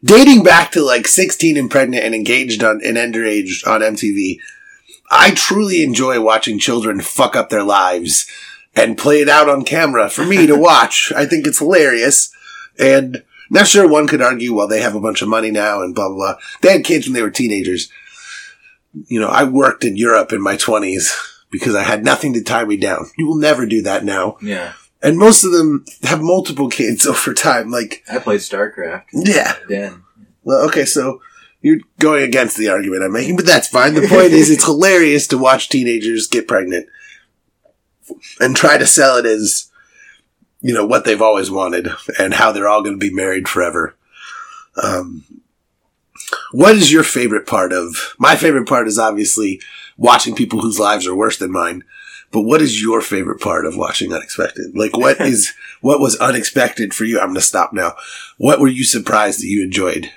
Dating back to like 16 and pregnant and engaged on and underage on MTV, I truly enjoy watching children fuck up their lives and play it out on camera for me to watch. I think it's hilarious. And now, sure, one could argue, well, they have a bunch of money now and blah, blah, blah. They had kids when they were teenagers you know, I worked in Europe in my 20s because I had nothing to tie me down. You will never do that now.
Yeah,
And most of them have multiple kids over time. Like,
I played StarCraft.
yeah.
Then
Well, okay, so you're going against the argument I'm making, but that's fine. The point is, it's hilarious to watch teenagers get pregnant and try to sell it as, you know, what they've always wanted and how they're all going to be married forever. Um, what is your favorite part of? My favorite part is obviously watching people whose lives are worse than mine. But what is your favorite part of watching Unexpected? Like, what is what was unexpected for you? I'm going to stop now. What were you surprised that you enjoyed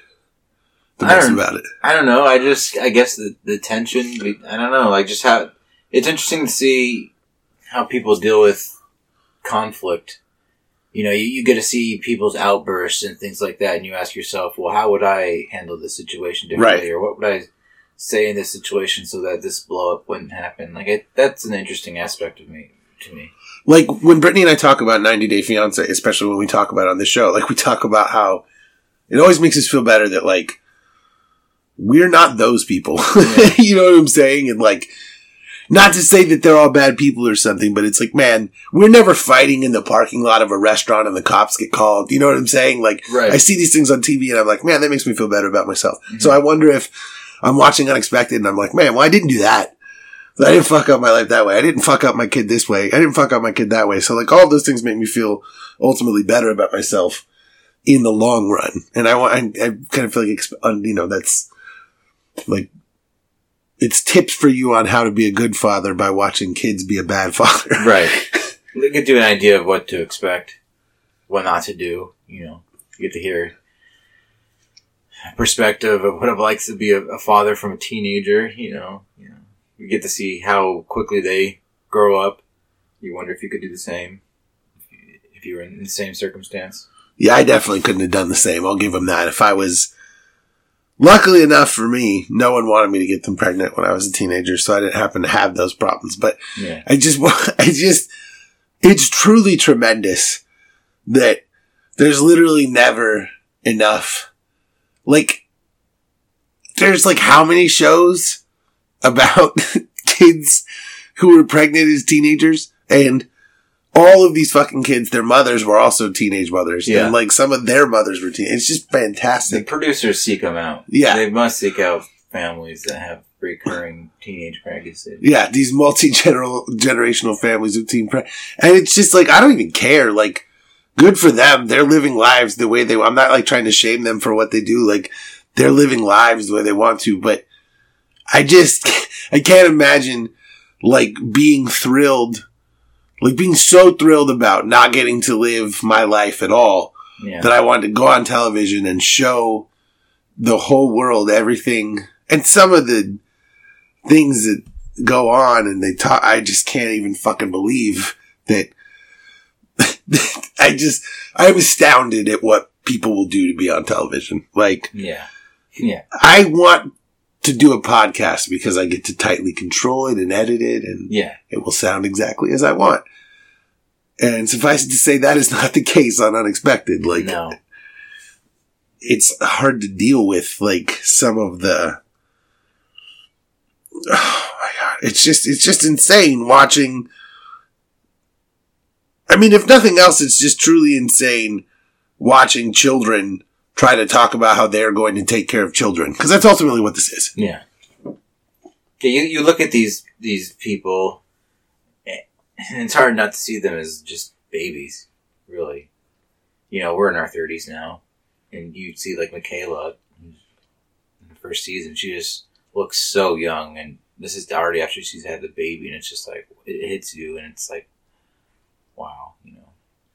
the
I
most about it?
I don't know. I just I guess the the tension. I don't know. Like just how it's interesting to see how people deal with conflict. You know, you, you get to see people's outbursts and things like that, and you ask yourself, well, how would I handle this situation differently,
Right.
or what would I say in this situation so that this blow up wouldn't happen? Like, it, that's an interesting aspect of me to me.
Like when Brittany and I talk about 90 Day Fiance, especially when we talk about it on this show, like we talk about how it always makes us feel better that like we're not those people.
Yeah.
you know what I'm saying? And like, not to say that they're all bad people or something, but it's like, man, we're never fighting in the parking lot of a restaurant and the cops get called. You know what I'm saying? Like,
Right.
I see these things on TV and I'm like, man, that makes me feel better about myself.
Mhm.
So I wonder if I'm watching Unexpected and I'm like, man, well, I didn't do that. I didn't fuck up my life that way. I didn't fuck up my kid this way. I didn't fuck up my kid that way. So like all those things make me feel ultimately better about myself in the long run. And I want, I, I kind of feel like, you know, that's like, it's tips for you on how to be a good father by watching kids be a bad father.
Right. They get you an idea of what to expect, what not to do. You know, you get to hear perspective of what it likes to be a, a father from a teenager. You know, you know, you get to see how quickly they grow up. You wonder if you could do the same if you, if you were in the same circumstance.
Yeah, I definitely couldn't have done the same. I'll give him that. If I was, luckily enough for me, no one wanted me to get them pregnant when I was a teenager, so I didn't happen to have those problems. But
Yeah.
I just, I just, it's truly tremendous that there's literally never enough. Like, there's like how many shows about kids who were pregnant as teenagers and all of these fucking kids, their mothers were also teenage mothers.
Yeah.
And like some of their mothers were teen. It's just fantastic.
The producers seek them out.
Yeah.
They must seek out families that have recurring teenage pregnancies.
Yeah, these multi generational families of teen pre- and it's just like I don't even care. Like, good for them. They're living lives the way they. I'm not like trying to shame them for what they do. Like, they're living lives the way they want to. But I just I can't imagine like being thrilled, like being so thrilled about not getting to live my life at all
Yeah.
that I wanted to go on television and show the whole world everything and some of the things that go on and they talk. I just can't even fucking believe that. I just, I'm astounded at what people will do to be on television. Like,
yeah. Yeah.
I want to do a podcast because I get to tightly control it and edit it and
Yeah.
it will sound exactly as I want. And suffice it to say, that is not the case on Unexpected. Like,
no.
it's hard to deal with like some of the oh my god it's just it's just insane watching i mean if nothing else it's just truly insane watching children try to talk about how they're going to take care of children because that's ultimately what this is
Yeah. Yeah, you, you look at these these people, and it's hard not to see them as just babies, really. You know, we're in our thirties now, and you see like Michaela in the first season, she just looks so young, and this is already after she's had the baby, and it's just like it hits you, and it's like, wow, you know.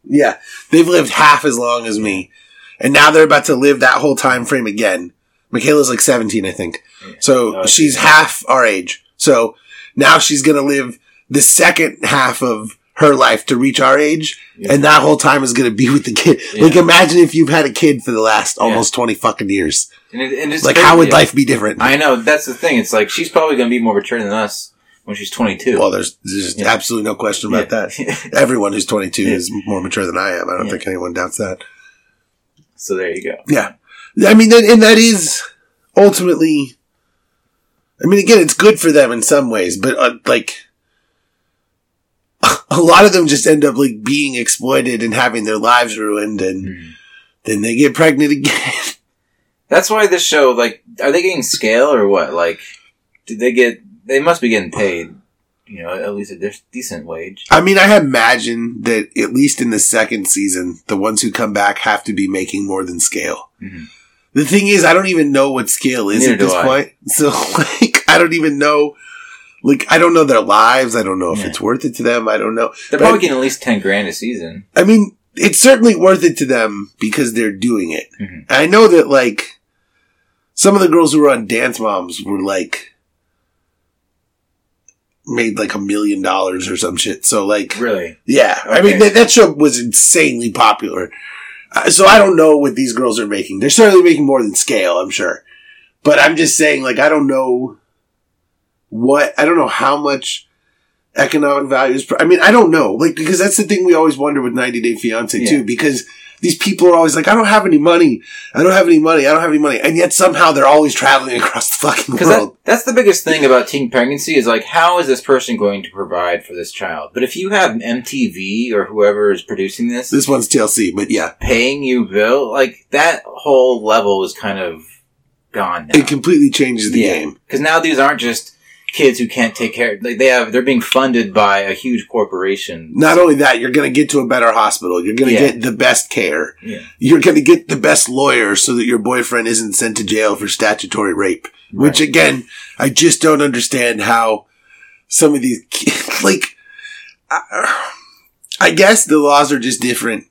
yeah they've lived half as long as me and now they're about to live that whole time frame again michaela's like 17 i think
Yeah.
So
Oh,
she's
yeah.
half our age. So now she's going to live the second half of her life to reach our age.
Yeah.
And that whole time is going to be with the kid. Like imagine if you've had a kid for the last almost 20 fucking years.
And, it, and it's
Like
crazy.
how would life be different?
I know that's the thing. It's like she's probably going to be more mature than us when she's twenty two.
well, there's, there's
Yeah.
absolutely no question about that. Everyone who's 22
Yeah.
is more mature than I am. I don't
Yeah.
think anyone doubts that.
So there you go.
Yeah. I mean, and that is ultimately, I mean, again, it's good for them in some ways, but uh, like, a lot of them just end up like being exploited and having their lives ruined, and
Mhm.
then they get pregnant again.
That's why this show, like, are they getting scale or what? Like, did they get? They must be getting paid, you know, at least a de- decent wage.
I mean, I imagine that at least in the second season, the ones who come back have to be making more than scale.
Mhm.
The thing is, I don't even know what scale is
Neither
at this
I.
point. So, like, I don't even know. Like, I don't know their lives. I don't know if
Yeah.
it's worth it to them. I don't know.
They're
But-
probably getting at least ten grand a season.
I mean, it's certainly worth it to them because they're doing it.
Mhm.
I know that, like, some of the girls who were on Dance Moms were like, made like a million dollars or some shit. So, like,
Really?
yeah, I mean that, that show was insanely popular. Uh, so I don't know what these girls are making. They're certainly making more than scale, I'm sure. But I'm just saying, like, I don't know what I don't know how much economic value is. I mean, I don't know, like, because that's the thing we always wonder with 90 Day Fiance
Yeah.
too, because these people are always like, I don't have any money, I don't have any money, I don't have any money, and yet somehow they're always traveling across the fucking world.
that, that's the biggest thing about teen pregnancy is like, how is this person going to provide for this child? But if you have MTV or whoever is producing this,
this one's TLC, but yeah,
paying you bill, like that whole level is kind of gone now.
it completely changes the game.
Because now these aren't just kids who can't take care. Like they have, they're being funded by a huge corporation.
Not only that, you're going to get to a better hospital. You're going to
Yeah.
get the best care.
Yeah.
You're going to get the best lawyer so that your boyfriend isn't sent to jail for statutory rape. Which again, I just don't understand how some of these, ki- like, I, I guess the laws are just different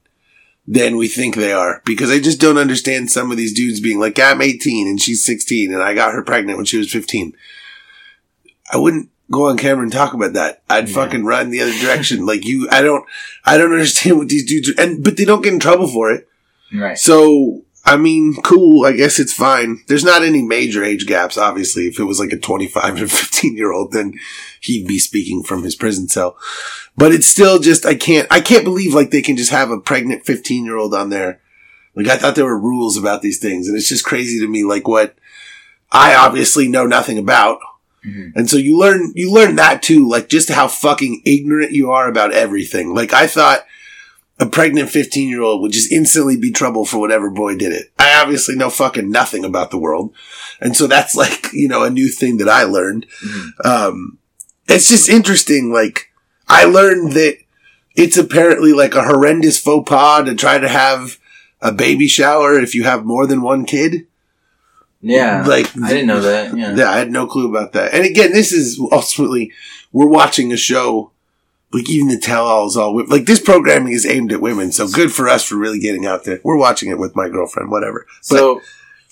than we think they are because I just don't understand some of these dudes being like, I'm 18 and she's 16 and I got her pregnant when she was 15. I wouldn't go on camera and talk about that. I'd
Yeah.
fucking run the other direction. like you, I don't, I don't understand what these dudes are, and, but they don't get in trouble for it.
Right.
So, I mean, cool. I guess it's fine. There's not any major age gaps, obviously. If it was like a 25 and 15 year old, then he'd be speaking from his prison cell. But it's still just, I can't, I can't believe like they can just have a pregnant 15 year old on there. Like I thought there were rules about these things and it's just crazy to me, like what I obviously know nothing about.
Mhm.
And so you learn, you learn that too, like just how fucking ignorant you are about everything. Like I thought a pregnant 15 year old would just instantly be trouble for whatever boy did it. I obviously know fucking nothing about the world. And so that's like, you know, a new thing that I learned.
Mhm.
Um, it's just interesting. Like I learned that it's apparently like a horrendous faux pas to try to have a baby shower if you have more than one kid.
Yeah.
Like
I didn't know that. Yeah.
yeah, I had no clue about that. And again, this is ultimately we're watching a show. Like even the tell-all is all like this programming is aimed at women, so good for us for really getting out there. We're watching it with my girlfriend, whatever. But
So,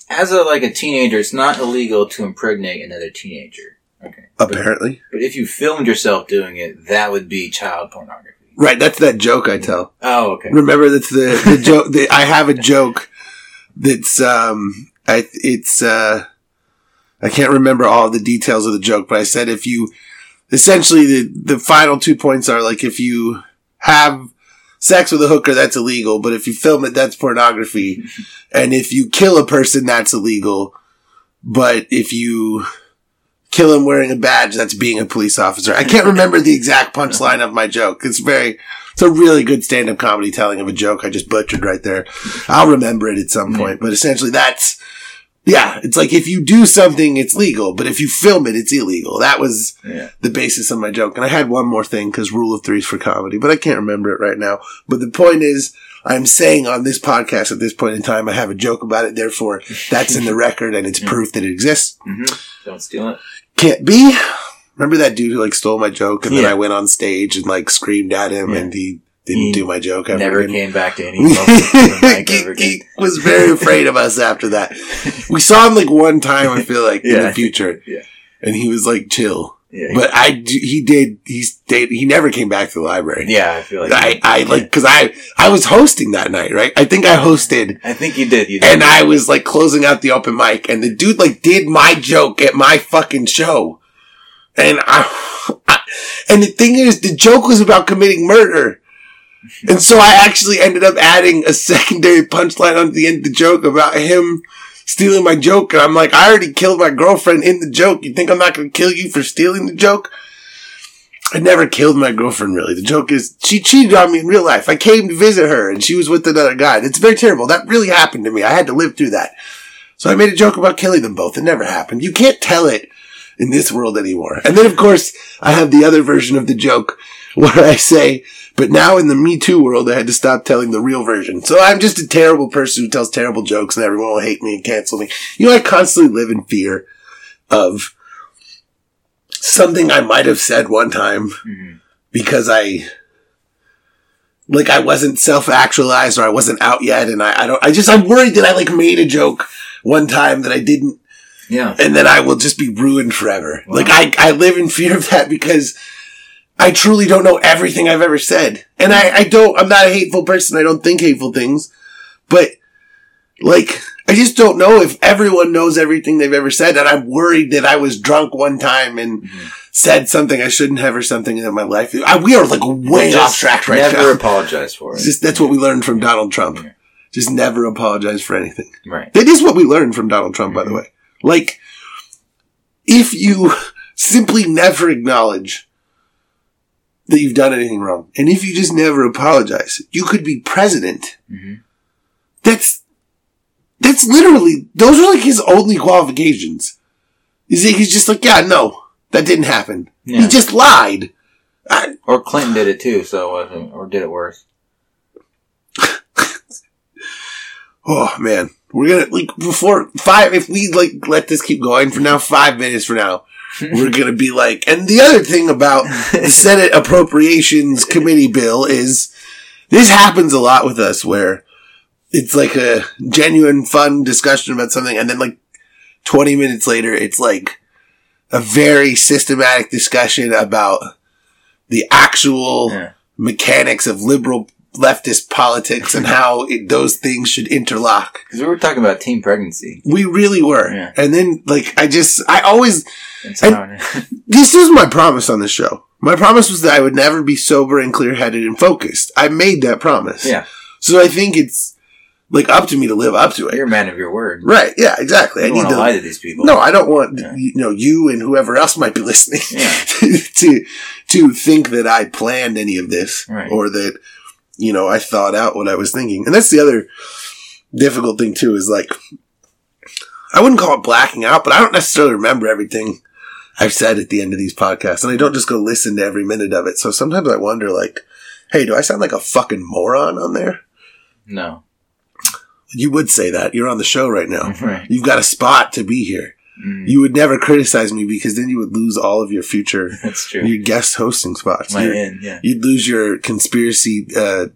as a like a teenager, it's not illegal to impregnate another teenager. Okay. But,
apparently,
but if you filmed yourself doing it, that would be child pornography.
right? That's that joke I tell.
Oh, okay.
Remember that's the the joke. The, I have a joke that's um, I it's uh, I can't remember all the details of the joke, but I said if you essentially the the final two points are like if you have sex with a hooker, that's illegal. But if you film it, that's pornography. and if you kill a person, that's illegal. But if you kill him wearing a badge, that's being a police officer. I can't remember the exact punchline of my joke. It's very, it's a really good stand-up comedy telling of a joke I just butchered right there. I'll remember it at some point, but essentially that's, yeah, it's like if you do something, it's legal, but if you film it, it's illegal. That was
Yeah.
the basis of my joke. And I had one more thing because rule of threes for comedy, but I can't remember it right now. But the point is, I'm saying on this podcast at this point in time, I have a joke about it. Therefore, that's in the record and it's proof that it exists. Mm-hmm.
Don't steal it.
Can't be. Remember that dude who like stole my joke and then I went on stage and like screamed at him
Yeah.
and he didn't
He
do my joke ever
Never
again.
came back to any
he, he was very afraid of us after that. We saw him like one time, I feel like, in the future.
Yeah.
And he was like chill.
Yeah,
But I he did, he stayed, he never came back to the library.
yeah, I feel like
I, I like, cause I, I was hosting that night, right? I think I hosted
I think you did. You did.
and I was like closing out the open mic and the dude like did my joke at my fucking show. And I, I and the thing is, the joke was about committing murder. And so I actually ended up adding a secondary punchline on the end of the joke about him stealing my joke. And I'm like, I already killed my girlfriend in the joke. You think I'm not going to kill you for stealing the joke? I never killed my girlfriend really. The joke is she cheated on me in real life. I came to visit her and she was with another guy. It's very terrible. That really happened to me. I had to live through that. So I made a joke about killing them both. It never happened. You can't tell it in this world anymore. And then of course I have the other version of the joke where I say, but now in the Me Too world, I had to stop telling the real version. So I'm just a terrible person who tells terrible jokes and everyone will hate me and cancel me. You know, I constantly live in fear of something I might have said one time
Mhm.
because I, like, I wasn't self-actualized or I wasn't out yet. And I, I don't, I just, I'm worried that I like made a joke one time that I didn't
yeah.
and then I will just be ruined forever.
Wow.
Like I, I live in fear of that because I truly don't know everything I've ever said. And I, I don't, I'm not a hateful person. I don't think hateful things, but like, I just don't know if everyone knows everything they've ever said. And I'm worried that I was drunk one time and mm-hmm. said something I shouldn't have or something in my life. I, we are like way off track right
Never
now.
apologize for it.
just, that's what we learned from Donald Trump. Just never apologize for anything.
Right.
That is what we learned from Donald Trump, by the mm-hmm. way. Like, if you simply never acknowledge that you've done anything wrong, and if you just never apologize, you could be president.
Mhm.
That's, that's literally, those are like his only qualifications. Is he's just like, yeah, no, that didn't happen. He just lied. I,
Or Clinton did it too, so it wasn't, or did it worse.
Oh man, we're gonna like before five. If we like let this keep going for now, five minutes for now, we're gonna be like. And the other thing about the Senate Appropriations Committee bill is this happens a lot with us, where it's like a genuine, fun discussion about something, and then like twenty minutes later, it's like a very systematic discussion about the actual
Yeah.
mechanics of liberal leftist politics and how it, those things should interlock.
Because we were talking about teen pregnancy.
We really were.
Yeah.
And then, like, I just, I always,
And
this is my promise on this show. My promise was that I would never be sober and clear headed and focused. I made that promise.
yeah,
So I think it's, like, up to me to live up to it.
you're a man of your word.
Right. Yeah, exactly.
You
I need
to. lie to these people.
No, I don't want
Yeah.
you know you and whoever else might be listening
Yeah.
to to think that I planned any of this
Right.
or that you know I thought out what I was thinking. And that's the other difficult thing too is like I wouldn't call it blacking out, but I don't necessarily remember everything I've said at the end of these podcasts, and I don't just go listen to every minute of it. So sometimes I wonder, like, hey, do I sound like a fucking moron on there?
No.
You would say that. You're on the show right now.
Right.
You've got a spot to be here.
Mm,
You would never criticize me because then you would lose all of your future
that's true.
your guest hosting spots.
My in, yeah.
You'd lose your conspiracy uh,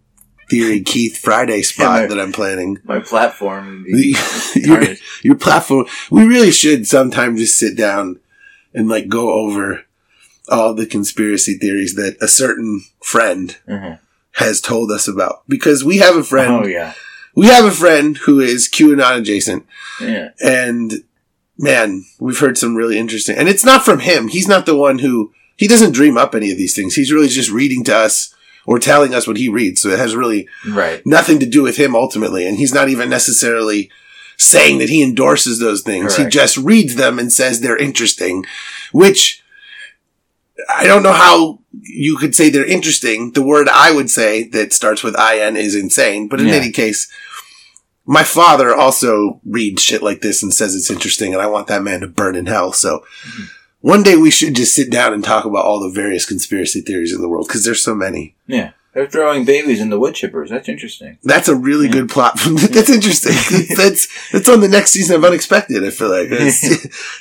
theory Keith Friday spot
my-
that I'm planning.
My platform would be
your, your platform. We really should sometime just sit down and like go over all the conspiracy theories that a certain friend
Mhm.
has told us about because we have a friend.
Oh yeah,
We have a friend who is QAnon adjacent.
yeah.
And man, we've heard some really interesting, and it's not from him. He's not the one who, he doesn't dream up any of these things. He's really just reading to us or telling us what he reads. So it has really
Right.
nothing to do with him ultimately. And he's not even necessarily saying that he endorses those things. He just reads them and says they're interesting, which I don't know how you could say they're interesting. The word I would say that starts with IN is insane. But in
Yeah.
any case, my father also reads shit like this and says it's interesting and I want that man to burn in hell. So
Mm-hmm.
one day we should just sit down and talk about all the various conspiracy theories in the world because there's so many.
Yeah. They're throwing babies in the wood chippers. That's interesting.
That's a really
Yeah.
good plot. that's interesting. that's that's on the next season of Unexpected. I feel like this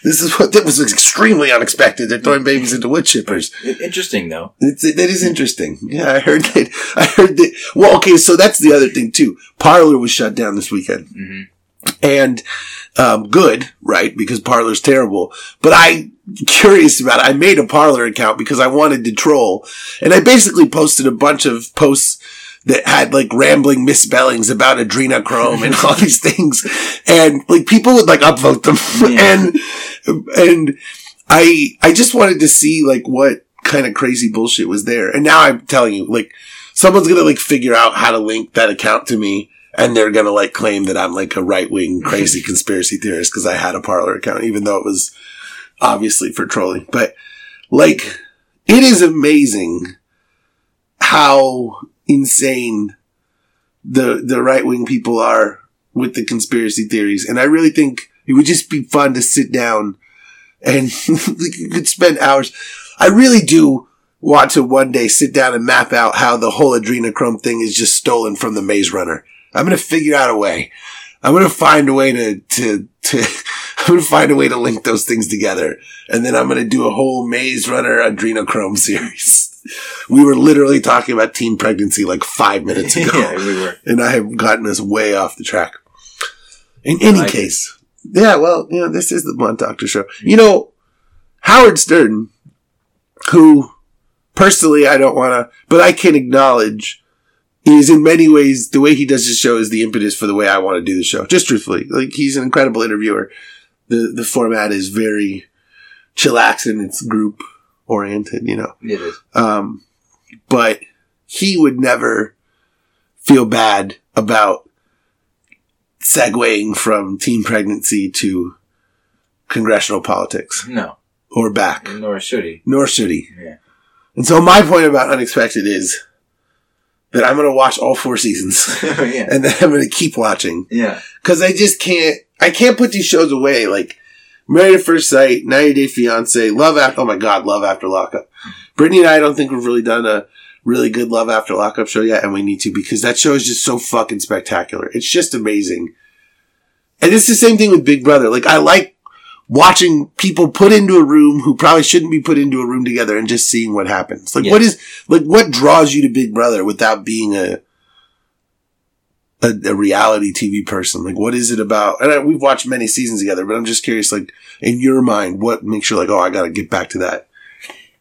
is what that was extremely unexpected. They're throwing babies into wood chippers.
Interesting though.
It's, that is interesting. Yeah, I heard that. I heard that. Well, okay, so that's the other thing too. Parler was shut down this weekend,
hmm
and um, good, right? Because Parler's terrible. But I curious about it. I made a Parler account because I wanted to troll, and I basically posted a bunch of posts that had like rambling misspellings about adrenochrome and all these things, and like people would like upvote them,
Yeah.
and and I I just wanted to see like what kind of crazy bullshit was there, and now I'm telling you, like someone's gonna like figure out how to link that account to me. And they're gonna like claim that I'm like a right wing crazy conspiracy theorist because I had a Parler account, even though it was obviously for trolling. But like, it is amazing how insane the the right wing people are with the conspiracy theories, and I really think it would just be fun to sit down and you could spend hours. I really do want to one day sit down and map out how the whole adrenochrome thing is just stolen from the Maze Runner. I'm gonna figure out a way. I'm gonna find a way to to to. I'm gonna find a way to link those things together, and then I'm gonna do a whole Maze Runner adrenochrome series. We were literally talking about teen pregnancy like five minutes ago
yeah, we were.
and I have gotten us way off the track. In any
like it.
case, yeah, well, you know, this is the Blunt Doctor show. You know, Howard Stern, who personally I don't want to, but I can acknowledge is in many ways the way he does his show is the impetus for the way I want to do the show. Just truthfully, like he's an incredible interviewer. The the format is very chillax and it's group oriented. You know,
It is.
um, but he would never feel bad about segueing from teen pregnancy to congressional politics
No.
or back,
Nor should he.
nor should he.
Yeah.
And so my point about Unexpected is that I'm going to watch all four seasons
yeah.
and then I'm going to keep watching
Yeah.
because I just can't. I can't put these shows away. Like Married at First Sight, 90 Day Fiance, Love After. Oh my God, Love After Lockup. Brittany and I don't think we've really done a really good Love After Lockup show yet, and we need to because that show is just so fucking spectacular. It's just amazing. And it's the same thing with Big Brother. Like I like watching people put into a room who probably shouldn't be put into a room together and just seeing what happens. Like
Yeah.
what is like what draws you to Big Brother without being a a, a reality TV person? Like, what is it about? And I, we've watched many seasons together, but I'm just curious, like, in your mind, what makes you like, oh, I got to get back to that?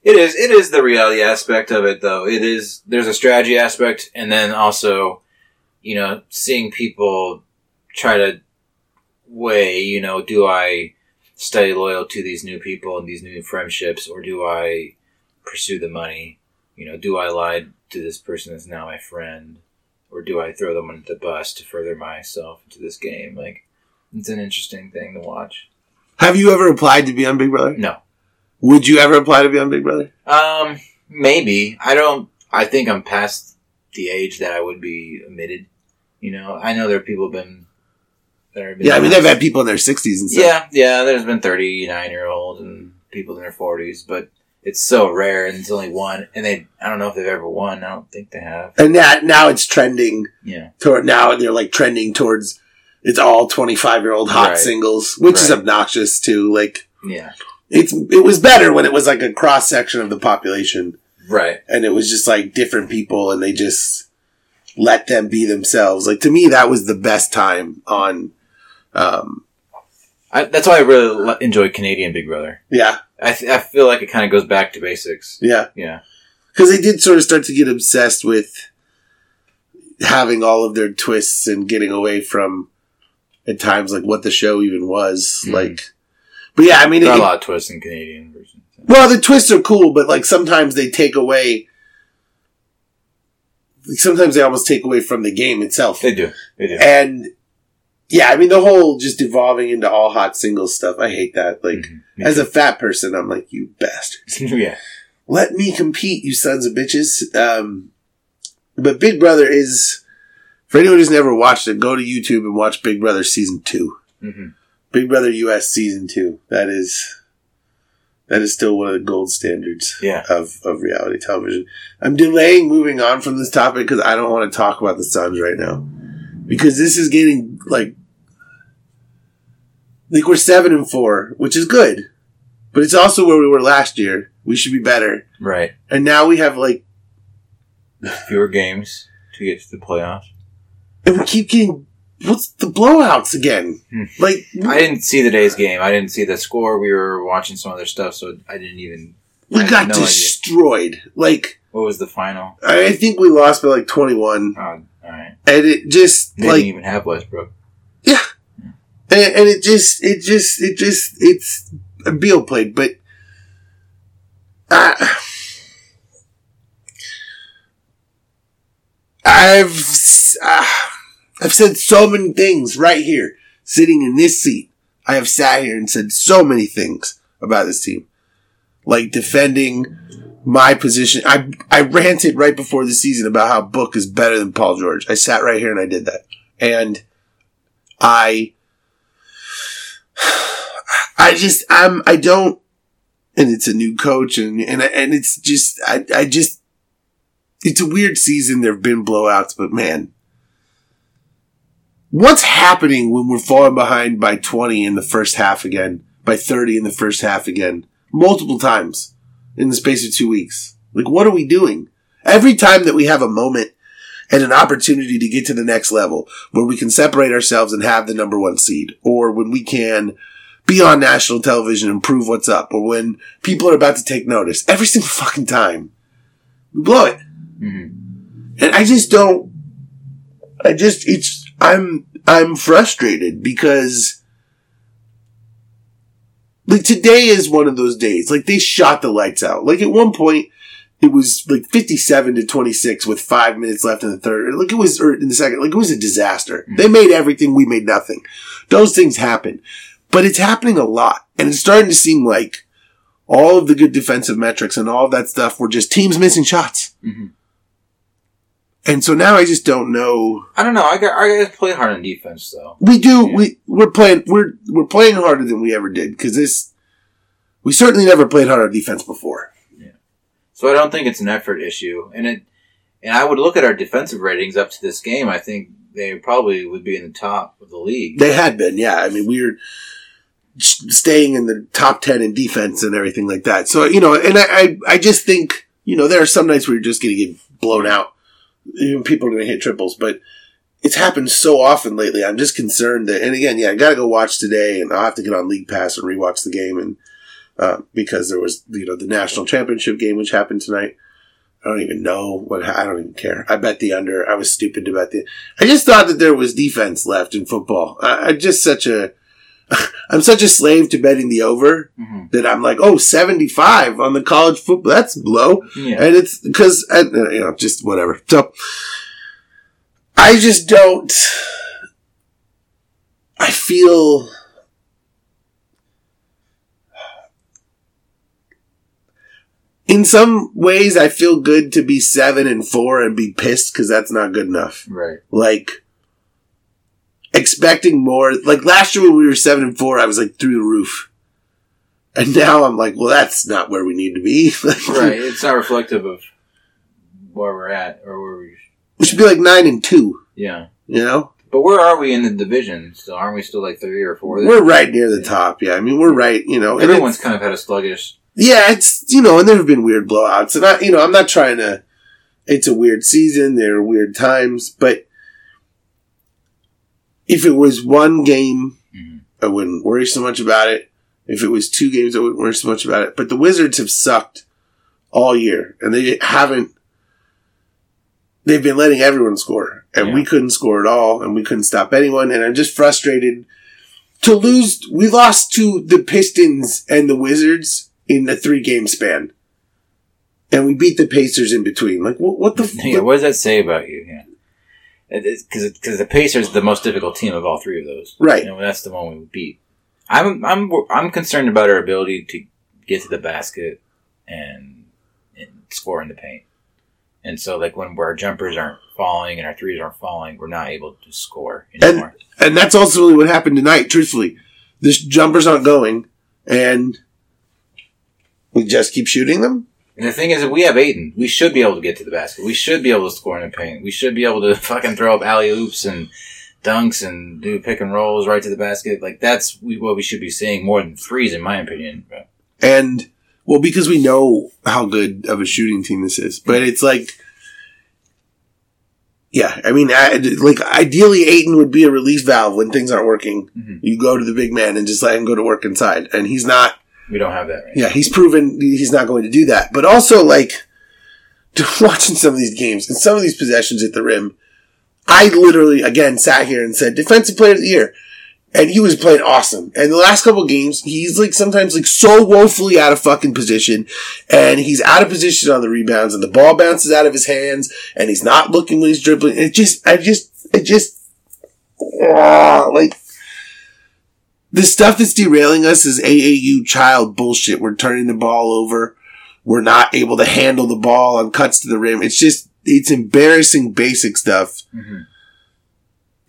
It is. It is the reality aspect of it, though. It is. There's a strategy aspect, and then also, you know, seeing people try to weigh. You know, do I stay loyal to these new people and these new friendships, or do I pursue the money? You know, do I lie to this person that's now my friend, or do I throw them under the bus to further myself into this game? Like, it's an interesting thing to watch.
Have you ever applied to be on Big Brother?
No.
Would you ever apply to be on Big Brother?
Um, maybe. I don't. I think I'm past the age that I would be admitted. You know, I know there are people been. That have been
Yeah, I mean, they've had people in their 60s and stuff.
Yeah, yeah. There's been 39 year olds and people in their 40s, but it's so rare, and it's only one. And they, I don't know if they've ever won. I don't think they have.
And that, now it's trending
Yeah,
toward, now they're like trending towards, it's all 25 year old hot
Right.
singles, which is obnoxious too. Like,
yeah,
it's, it was better when it was like a cross section of the population.
right.
and it was just like different people and they just let them be themselves. Like to me, that was the best time on, um,
I, that's why I really li- enjoy Canadian Big Brother.
yeah,
I, th- I feel like it kind of goes back to basics.
yeah.
Yeah,
Cause they did sort of start to get obsessed with having all of their twists and getting away from at times like what the show even was
Mhm.
like. But yeah, I mean,
there are
it-
a lot of twists in Canadian versions.
well, the twists are cool, but like sometimes they take away like, sometimes they almost take away from the game itself.
They do. They do.
And yeah, I mean the whole just evolving into all hot singles stuff. I hate that. Like
Mhm.
As a fat person, I'm like you bastards.
yeah.
Let me compete, you sons of bitches. Um, but Big Brother is for anyone who's never watched it. Go to YouTube and watch Big Brother season two.
hmm
Big Brother US season two. That is that is still one of the gold standards
Yeah.
of, of reality television. I'm delaying moving on from this topic because I don't want to talk about the Suns right now. Because this is getting like like we're seven and four, which is good. But it's also where we were last year. We should be better.
Right.
And now we have like
Fewer games to get to the playoffs.
and we keep getting what's the blowouts again?
Hmm.
Like
I didn't see the day's game. I didn't see the score. We were watching some other stuff, so I didn't even.
we
I
got
no idea.
destroyed. Like
What was the final?
I think we lost by like 21.
Oh, all right.
And it just,
They
like,
didn't even have Westbrook. Yeah.
And, and it just, it just, it just, it's Beal played, but I, I've, ah, I've said so many things right here, sitting in this seat. I have sat here and said so many things about this team, like defending my position. I I ranted right before the season about how Book is better than Paul George. I sat right here and I did that, and I I just I'm I don't and it's a new coach and and and it's just I I just it's a weird season. There've been blowouts, but man, what's happening when we're falling behind by 20 in the first half again, by 30 in the first half again, multiple times in the space of 2 weeks? Like what are we doing? Every time that we have a moment and an opportunity to get to the next level where we can separate ourselves and have the number one seed, or when we can be on national television and prove what's up, or when people are about to take notice, every single fucking time, we blow it.
hmm
And I just don't, I just, it's, I'm, I'm frustrated because, like, today is one of those days. Like, they shot the lights out. Like, at one point, it was like 57 to 26 with five minutes left in the third. Like, it was, or in the second, like, it was a disaster. They made everything, we made nothing. Those things happen. But it's happening a lot. And it's starting to seem like all of the good defensive metrics and all of that stuff were just teams missing shots.
hmm
And so now I just don't know.
I don't know. I got. I got to play hard on defense though.
We do.
Yeah.
We we're playing. We're we're playing harder than we ever did because this. We certainly never played hard on defense before. Yeah.
So I don't think it's an effort issue, and it. And I would look at our defensive ratings up to this game. I think they probably would be in the top of the league.
They had been, yeah. I mean, we were staying in the top ten in defense and everything like that. So you know, and I I, I just think you know there are some nights where you're just going to get blown out. Even people are going to hit triples, but it's happened so often lately. I'm just concerned that, and again, yeah, I got to go watch today, and I'll have to get on League Pass and rewatch the game, and uh, because there was you know the national championship game which happened tonight. I don't even know what I don't even care. I bet the under. I was stupid to bet the. I just thought that there was defense left in football. I, I'm just such a. I'm such a slave to betting the over
hmm
that I'm like, oh, 75 on the college football. That's low.
Yeah.
And it's because, you know, just whatever. So I just don't. I feel. In some ways, I feel good to be seven and four and be pissed because that's not good enough.
Right.
Like, expecting more. Like last year when we were seven and four, I was like through the roof. And now I'm like, well, that's not where we need to be.
Right. It's not reflective of where we're at or where we.
We should be like nine and two,
Yeah.
you know?
But where are we in the division? Still, aren't we still like three or four?
We're right near the top. Yeah. I mean, we're right, you know.
Everyone's kind of had a sluggish.
yeah, it's, you know, and there have been weird blowouts. And I, you know, I'm not trying to, it's a weird season. There are weird times, but if it was one game,
Mhm.
I wouldn't worry so much about it. If it was two games, I wouldn't worry so much about it. But the Wizards have sucked all year, and they haven't. They've been letting everyone score, and
Yeah.
we couldn't score at all, and we couldn't stop anyone. And I'm just frustrated to lose. We lost to the Pistons and the Wizards in a three game span. and we beat the Pacers in between. Like, what, what the?
Yeah, what does that say about you? Yeah, because because the Pacers are the most difficult team of all three of those.
Right.
You know, that's the one we beat. I'm I'm I'm concerned about our ability to get to the basket and, and score in the paint. And so, like when our jumpers aren't falling and our threes aren't falling, we're not able to score anymore.
And that's ultimately what happened tonight. Truthfully, this jumpers aren't going, and we just keep shooting them.
And the thing is, if we have Ayton, we should be able to get to the basket. We should be able to score in the paint. We should be able to fucking throw up alley oops and dunks and do pick and rolls right to the basket. Like that's what we should be seeing more than threes, in my opinion.
And well, because we know how good of a shooting team this is, but it's like, yeah, I mean, I, like ideally, Ayton would be a release valve when things aren't working.
Mhm.
You go to the big man and just let him go to work inside, and he's not.
We don't have that right.
Yeah, he's proven he's not going to do that. But also, like, watching some of these games and some of these possessions at the rim, I literally, again, sat here and said, defensive player of the year. And he was playing awesome. And the last couple games, he's like sometimes like so woefully out of fucking position. And he's out of position on the rebounds and the ball bounces out of his hands and he's not looking when he's dribbling. It just, I just, it just, ah, like, the stuff that's derailing us is AAU child bullshit. We're turning the ball over. We're not able to handle the ball on cuts to the rim. It's just, it's embarrassing basic stuff.
Mhm.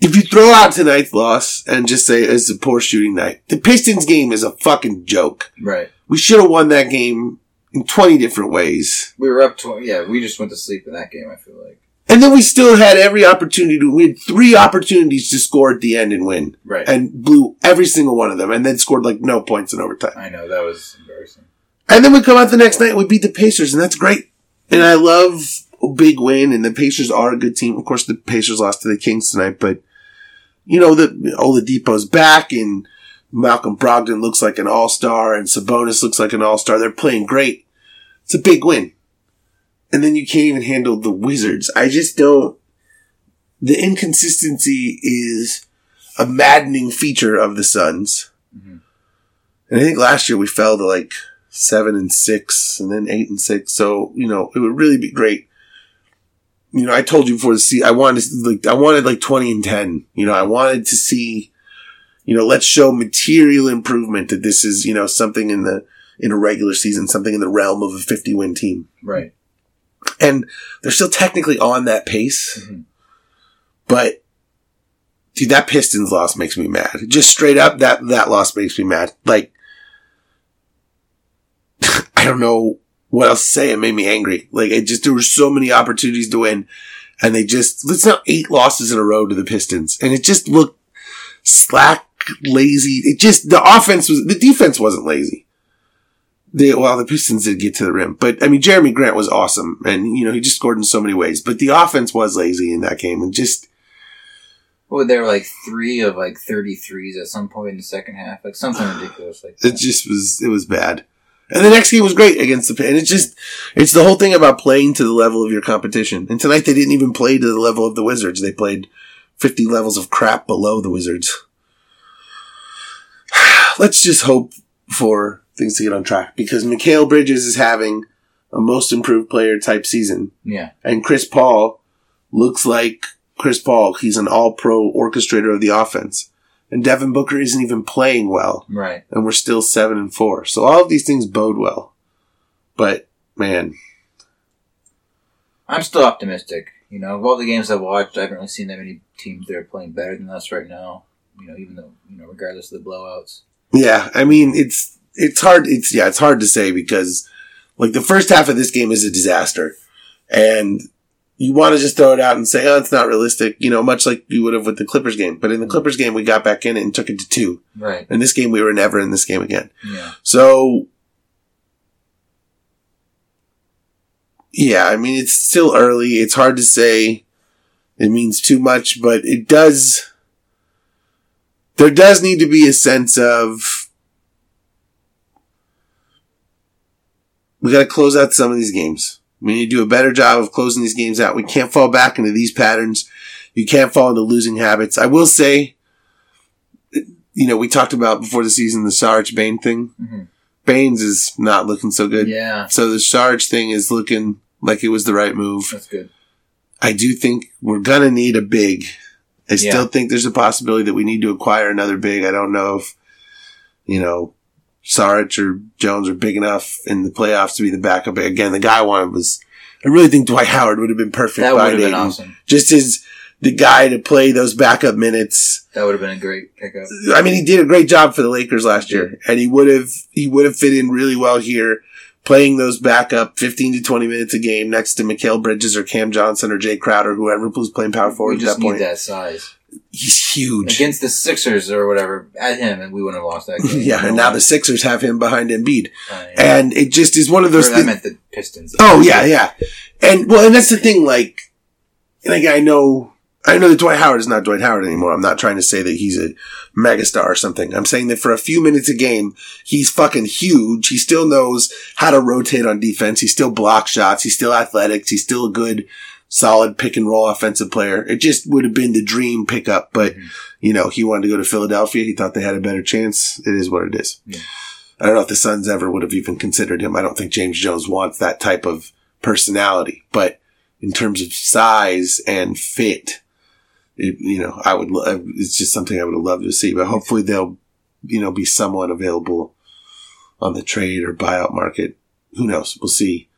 If you throw out tonight's loss and just say it's a poor shooting night, the Pistons game is a fucking joke.
Right.
We should have won that game in 20 different ways.
We were up to yeah. We just went to sleep in that game. I feel like
And then we still had every opportunity to win. Three opportunities to score at the end and win.
right.
And blew every single one of them and then scored like no points in overtime.
I know that was embarrassing.
And then we come out the next night and we beat the Pacers, and that's great. And I love a big win, and the Pacers are a good team. Of course, the Pacers lost to the Kings tonight, but you know that all the Oladipo's back, and Malcolm Brogdon looks like an all star, and Sabonis looks like an all star. They're playing great. It's a big win. And then you can't even handle the Wizards. I just don't. The inconsistency is a maddening feature of the Suns.
Mhm.
And I think last year we fell to like seven and six and then eight and six. So, you know, it would really be great. You know, I told you before the season, I wanted like, I wanted like 20 and 10. You know, I wanted to see, you know, let's show material improvement that this is, you know, something in the, in a regular season, something in the realm of a 50 win team.
Right.
And they're still technically on that pace.
Mhm.
But dude, that Pistons loss makes me mad. Just straight up, that, that loss makes me mad. Like, I don't know what else to say. It made me angry. Like, it just, there were so many opportunities to win. And they just, let's now eight losses in a row to the Pistons. And it just looked slack, lazy. It just, the offense was, the defense wasn't lazy. They, well, the Pistons did get to the rim, but I mean, Jerami Grant was awesome, and you know he just scored in so many ways. But the offense was lazy in that game, and just
Well, there were like three of like 33s at some point in the second half, like something ridiculous like
it just was it was bad. And the next game was great against the and it's just it's the whole thing about playing to the level of your competition. And tonight they didn't even play to the level of the Wizards. They played fifty levels of crap below the Wizards. Let's just hope for things to get on track because Mikal Bridges is having a most improved player type season.
Yeah.
And Chris Paul looks like Chris Paul. He's an all pro orchestrator of the offense. And Devin Booker isn't even playing well.
Right.
And we're still seven and four. So all of these things bode well. But man,
I'm still optimistic. You know, of all the games I've watched, I haven't really seen that many teams that are playing better than us right now. You know, even though you know, regardless of the blowouts.
yeah, I mean, it's, it's hard. It's, yeah, it's hard to say because like the first half of this game is a disaster and you want to just throw it out and say, oh, it's not realistic, you know, much like you would have with the Clippers game. But in the mm-hmm. Clippers game, we got back in it and took it to two.
Right.
In this game, we were never in this game again.
Yeah.
So, yeah, I mean, it's still early. It's hard to say it means too much, but it does, there does need to be a sense of, we got to close out some of these games. We need to do a better job of closing these games out. We can't fall back into these patterns. You can't fall into losing habits. I will say, you know, we talked about before the season the Sarge Bain thing
hmm
Baynes is not looking so good.
Yeah,
So the Sarge thing is looking like it was the right move.
that's good.
I do think we're gonna need a big. I
Yeah.
still think there's a possibility that we need to acquire another big. I don't know if, you know, Sarge or Jones are big enough in the playoffs to be the backup. Again, the guy I wanted was, I really think Dwight Howard would have been perfect.
That would have been awesome.
Just as the guy to play those backup minutes.
That would have been a great pickup.
I mean, he did a great job for the Lakers last year, and he would have he would have fit in really well here, playing those backup fifteen to twenty minutes a game next to Mikal Bridges or Cam Johnson or Jay Crowder, whoever was playing power
We
forward at that point.
that size
He's huge.
against the Sixers or whatever at him, and we wouldn't have lost that game.
yeah, and now the Sixers have him behind Embiid,
Uh, yeah.
and it just is one of those
Or I meant the Pistons.
Oh yeah, yeah, and well, and that's the thing. Like, like I know, I know that Dwight Howard is not Dwight Howard anymore. I'm not trying to say that he's a megastar or something. I'm saying that for a few minutes a game, he's fucking huge. He still knows how to rotate on defense. He still blocks shots. He's still athletic. He's still a good, solid pick and roll offensive player. It just would have been the dream pickup, but
Mhm.
you know, he wanted to go to Philadelphia. He thought they had a better chance. It is what it is.
Yeah.
I don't know if the Suns ever would have even considered him. I don't think James Jones wants that type of personality, but in terms of size and fit, it, you know, I would, lo- it's just something I would have loved to see, but hopefully they'll, you know, be somewhat available on the trade or buyout market. Who knows? We'll see.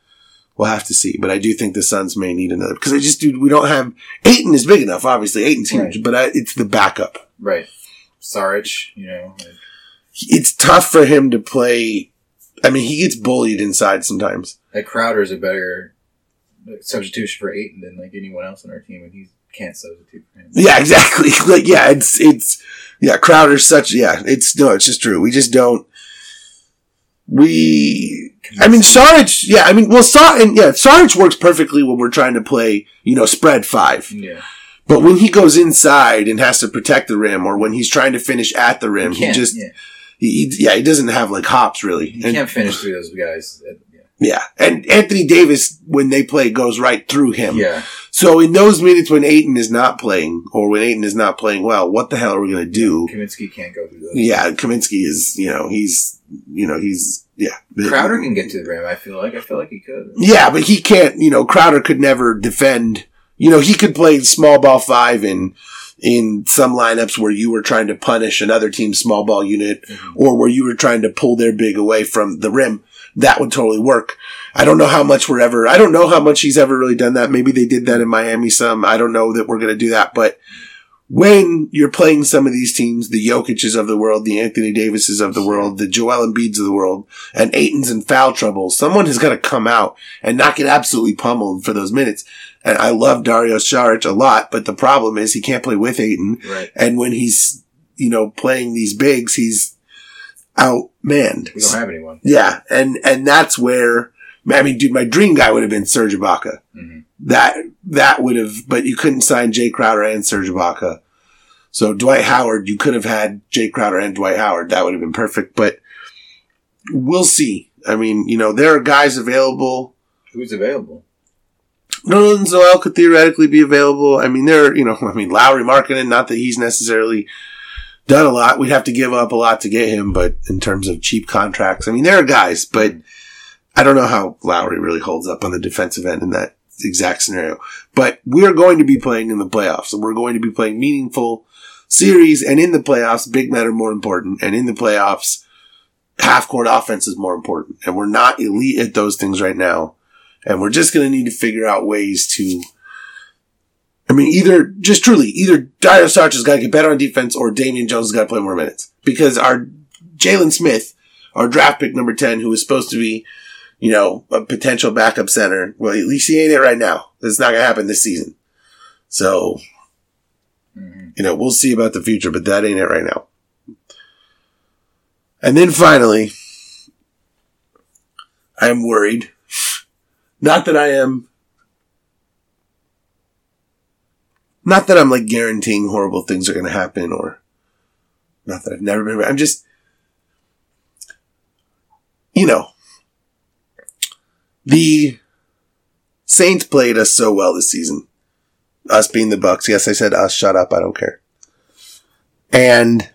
We'll have to see, but I do think the Suns may need another because I just do. We don't have Ayton is big enough. Obviously, Ayton's huge,
Right.
but I, it's the backup.
right. Saric, you know,
It's tough for him to play. I mean, he gets bullied inside sometimes.
that Crowder is a better substitution for Ayton than like anyone else on our team, and he can't substitute for him.
Yeah, exactly. Like, yeah, it's it's yeah. Crowder's such yeah. It's no, it's just true. We just don't. We, I mean, Saric. Yeah, I mean, well, Sar and yeah, Saric works perfectly when we're trying to play, you know, spread five.
Yeah,
But when he goes inside and has to protect the rim, or when he's trying to finish at the rim,
he
he just
yeah.
he, he- yeah, he doesn't have like hops really.
He
And-
can't finish through those guys. Uh, Yeah.
yeah, and Anthony Davis when they play goes right through him.
yeah,
So in those minutes when Ayton is not playing, or when Ayton is not playing well, what the hell are we going to do?
Kaminsky can't go through those.
Yeah, Kaminsky is, you know, he's, you know, he's, yeah.
Crowder can get to the rim. I feel like I feel like he could.
Yeah, but he can't, you know, Crowder could never defend. You know, he could play small ball five in, in some lineups where you were trying to punish another team's small ball unit
Mhm.
or where you were trying to pull their big away from the rim. That would totally work. I don't know how much we're ever, I don't know how much he's ever really done that. Maybe they did that in Miami some. I don't know that we're going to do that, but when you're playing some of these teams, the Jokic's of the world, the Anthony Davises of the world, the Joel Embiid's of the world, and Ayton's in foul trouble, someone has got to come out and not get absolutely pummeled for those minutes. And I love Dario Saric a lot, but the problem is he can't play with Ayton.
Right.
And when he's, you know, playing these bigs, he's outmanned.
We don't have anyone.
Yeah. And, and that's where, I mean, dude, my dream guy would have been Serge Ibaka.
Mhm.
That, that would have, but you couldn't sign Jay Crowder and Serge Ibaka. So Dwight Howard, you could have had Jay Crowder and Dwight Howard. That would have been perfect, but we'll see. I mean, you know, there are guys available.
Who's available?
Nerlens Noel could theoretically be available. I mean, there, you know, I mean, Lauri Markkanen, not that he's necessarily done a lot. We'd have to give up a lot to get him, but in terms of cheap contracts, I mean, there are guys, but I don't know how Lauri really holds up on the defensive end in that exact scenario. But we're going to be playing in the playoffs and we're going to be playing meaningful series and in the playoffs, big men are more important. And in the playoffs, half court offense is more important. And we're not elite at those things right now. And we're just going to need to figure out ways to, I mean, either, just truly, either Dario Saric has got to get better on defense or Damian Jones has got to play more minutes. Because our Jalen Smith, our draft pick number 10, who is supposed to be, you know, a potential backup center, well, at least he ain't it right now. That's not going to happen this season. So,
Mhm.
you know, we'll see about the future, but that ain't it right now. And then finally, I am worried. Not that I am. Not that I'm like guaranteeing horrible things are going to happen or not that I've never been. I'm just, you know, the Saints played us so well this season. Us being the Bucs. Yes, I said us. Shut up. I don't care. And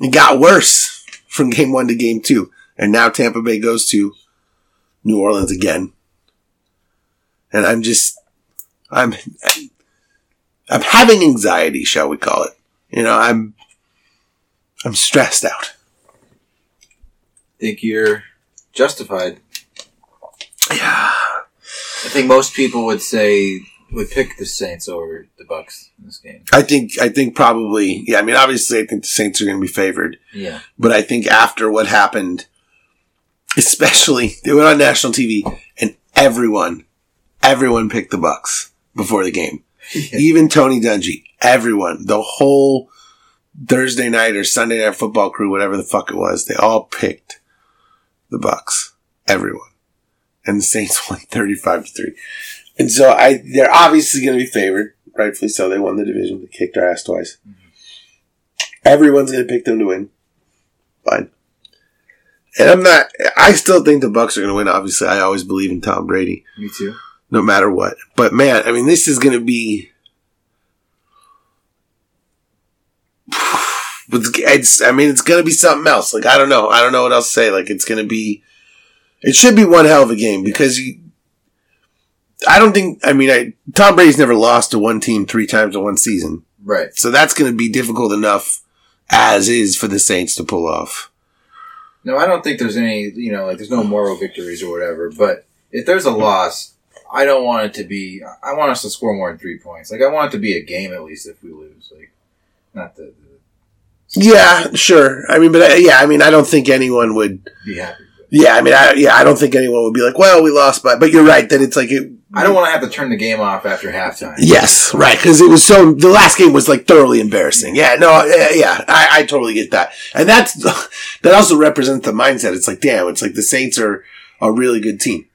it got worse from game one to game two. And now Tampa Bay goes to New Orleans again. And I'm just, I'm, I'm having anxiety, shall we call it. You know, I'm, I'm stressed out.
I think you're justified.
Yeah.
I think most people would say would pick the Saints over the Bucs in this game.
I think, I think probably, yeah, I mean, obviously I think the Saints are going to be favored,
Yeah.
but I think after what happened, especially, they went on national TV and everyone, everyone picked the Bucs before the game. Even Tony Dungy, everyone, the whole Thursday night or Sunday night football crew, whatever the fuck it was, they all picked the Bucs. Everyone. And the Saints won 35 to 3. And so I, they're obviously going to be favored. Rightfully so. They won the division. They kicked our ass twice. Mm-hmm. Everyone's going to pick them to win. Fine. And I'm not, I still think the Bucs are going to win. Obviously, I always believe in Tom Brady
Me too.
no matter what. But man, I mean, this is going to be. I mean, it's going to be something else. Like, I don't know. I don't know what else to say. Like, it's going to be. It should be one hell of a game because you. I don't think. I mean, I, Tom Brady's never lost to one team three times in one season.
Right.
So that's going to be difficult enough as is for the Saints to pull off.
No, I don't think there's any, you know, like there's no moral victories or whatever. But if there's a loss, I don't want it to be. I want us to score more than three points. Like I want it to be a game at least if we lose. Like not to,
Yeah, sure. I mean, but uh, yeah, I mean, I don't think anyone would.
be happy. But
Yeah, I mean, I, yeah, I don't think anyone would be like, well, we lost by, but you're right that it's like it.
I don't want to have to turn the game off after halftime.
Yes, right, because it was so, the last game was like thoroughly embarrassing. Yeah, no, yeah, yeah I, I totally get that. And that's, that also represents the mindset. It's like, damn, it's like the Saints are a really good team.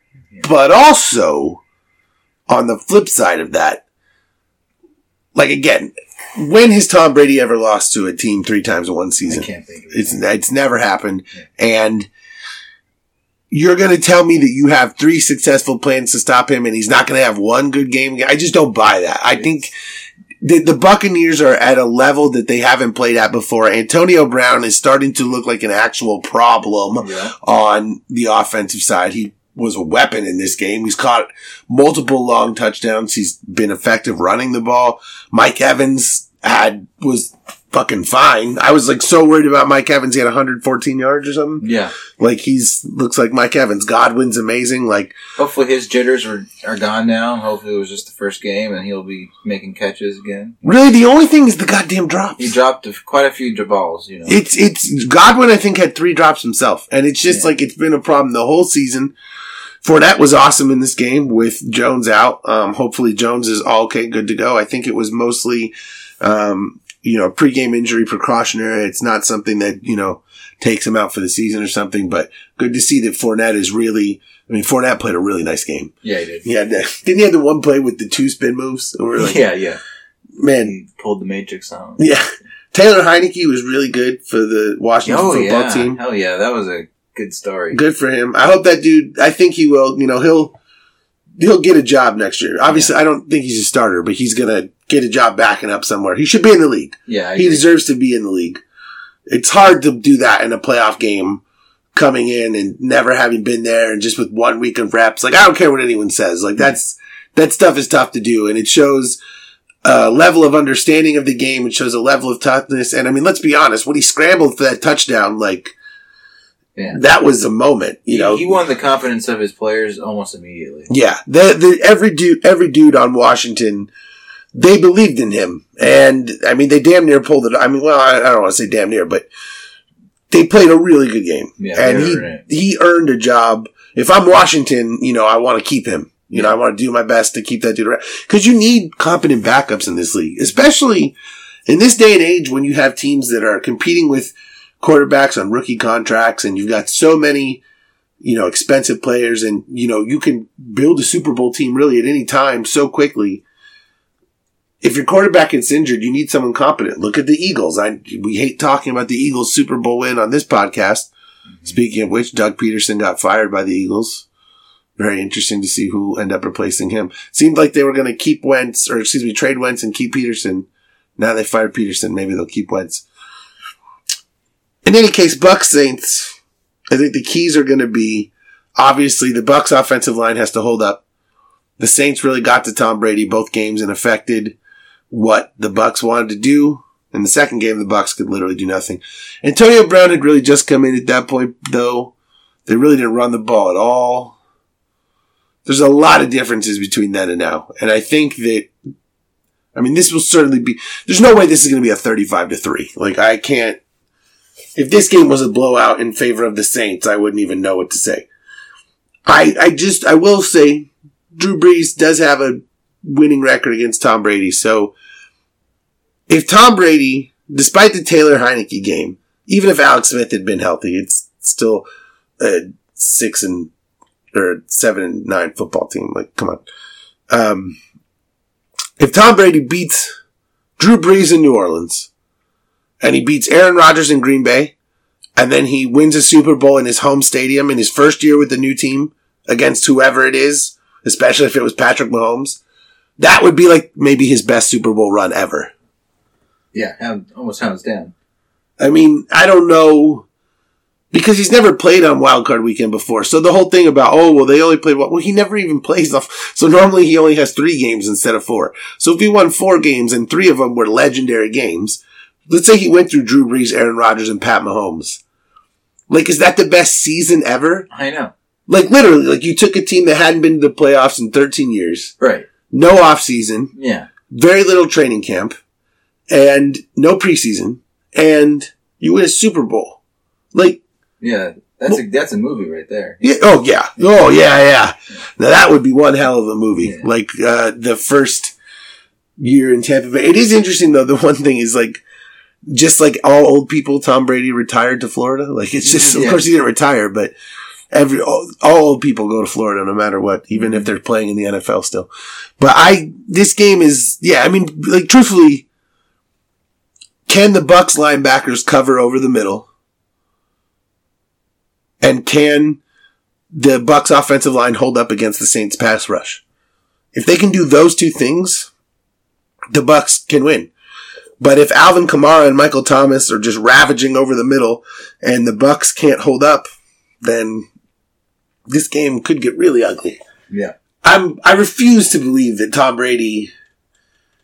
But also, on the flip side of that, like again, when has Tom Brady ever lost to a team three times in one
I
season?
can't think of it.
It's it's never happened, and you're going to tell me that you have three successful plans to stop him, and he's not going to have one good game. I just don't buy that. I think the, the Buccaneers are at a level that they haven't played at before. Antonio Brown is starting to look like an actual problem
Yeah.
on the offensive side. He was a weapon in this game. He's caught multiple long touchdowns. He's been effective running the ball. Mike Evans had was fucking fine. I was like so worried about Mike Evans. He had 114 yards or something.
Yeah.
Like he's looks like Mike Evans. Godwin's amazing. Like
Hopefully his jitters are, are gone now. Hopefully it was just the first game and he'll be making catches again.
really, the only thing is the goddamn drops.
He dropped quite a few balls, you know.
It's it's Godwin. I think had three drops himself, and it's just
Yeah.
like it's been a problem the whole season. Fournette was awesome in this game with Jones out. Um, hopefully Jones is all okay, good to go. I think it was mostly, um, you know, pregame injury precautionary. It's not something that you know takes him out for the season or something. But good to see that Fournette is really. I mean, Fournette played a really nice game.
yeah, he did.
Yeah, didn't he have the one play with the two spin moves? Like,
yeah, yeah.
man,
He pulled the Matrix on.
yeah. Taylor Heinicke was really good for the Washington
Oh
football
yeah,
team.
hell yeah, that was a good story.
Good for him. I hope that dude. I think he will. You know, he'll he'll get a job next year. Obviously, I don't think he's a starter, but he's gonna get a job backing up somewhere. He should be in the league.
Yeah,
He deserves to be in the league. It's hard to do that in a playoff game, coming in and never having been there, and just with one week of reps. Like I don't care what anyone says. Like that's that stuff is tough to do, and it shows a level of understanding of the game. It shows a level of toughness. And I mean, let's be honest. When he scrambled for that touchdown, like
Yeah.
that was the moment. You
He-
know,
he won the confidence of his players almost immediately.
yeah, the, the every dude, every dude on Washington, they believed in him, and I mean, they damn near pulled it. I mean, well, I, I don't want to say damn near, but they played a really good game,
Yeah,
and he he earned a job. If I'm Washington, you know, I want to keep him. You know, I want to do my best to keep that dude around because you need competent backups in this league, especially in this day and age when you have teams that are competing with quarterbacks on rookie contracts, and you've got so many you know, expensive players and, you know, you can build a Super Bowl team really at any time so quickly. If your quarterback gets injured, you need someone competent. Look at the Eagles. I, we hate talking about the Eagles Super Bowl win on this podcast. Mm-hmm. Speaking of which, Doug Pederson got fired by the Eagles. Very interesting to see who end up replacing him. Seemed like they were going to keep Wentz, or excuse me, trade Wentz and keep Pederson. Now they fired Pederson. Maybe they'll keep Wentz. In any case, Bucs Saints. I think the keys are going to be obviously the Bucs offensive line has to hold up. The Saints really got to Tom Brady both games and affected what the Bucs wanted to do. In the second game, the Bucs could literally do nothing. Antonio Brown had really just come in at that point, though. They really didn't run the ball at all. There's a lot of differences between then and now, and I think that. I mean, this will certainly be. There's no way this is going to be a 35 to three. Like I can't. If this game was a blowout in favor of the Saints, I wouldn't even know what to say. I I just I will say, Drew Brees does have a winning record against Tom Brady, so if Tom Brady, despite the Taylor Heinicke game, even if Alex Smith had been healthy, it's still a six and or seven and nine football team. Like, come on. Um, if Tom Brady beats Drew Brees in New Orleans, and he beats Aaron Rodgers in Green Bay, and then he wins a Super Bowl in his home stadium in his first year with the new team against whoever it is, especially if it was Patrick Mahomes, that would be like maybe his best Super Bowl run ever.
Yeah, almost hands down.
I mean, I don't know because he's never played on Wild Card Weekend before. So the whole thing about oh well, they only played what? Well, he never even plays off. So normally he only has three games instead of four. So if he won four games and three of them were legendary games, let's say he went through Drew Brees, Aaron Rodgers, and Pat Mahomes. Like, is that the best season ever?
I know.
Like literally, like you took a team that hadn't been to the playoffs in 13 years,
Right.
no off season,
Yeah.
very little training camp, and no preseason, and you win a Super Bowl. Like,
Yeah. That's a that's a movie right there.
yeah, oh yeah, oh yeah, yeah. Now that would be one hell of a movie.
Yeah.
Like uh, the first year in Tampa Bay. It is interesting though. The one thing is like, just like all old people, Tom Brady retired to Florida. Like it's just, of
Yeah.
course, he didn't retire, but every all, all old people go to Florida no matter what, even if mm-hmm. they're playing in the NFL still. But I, this game is, yeah. I mean, like truthfully, can the Bucs linebackers cover over the middle? And can the Bucs offensive line hold up against the Saints pass rush? If they can do those two things, the Bucs can win. But if Alvin Kamara and Michael Thomas are just ravaging over the middle and the Bucs can't hold up, then this game could get really ugly.
Yeah.
I'm I refuse to believe that Tom Brady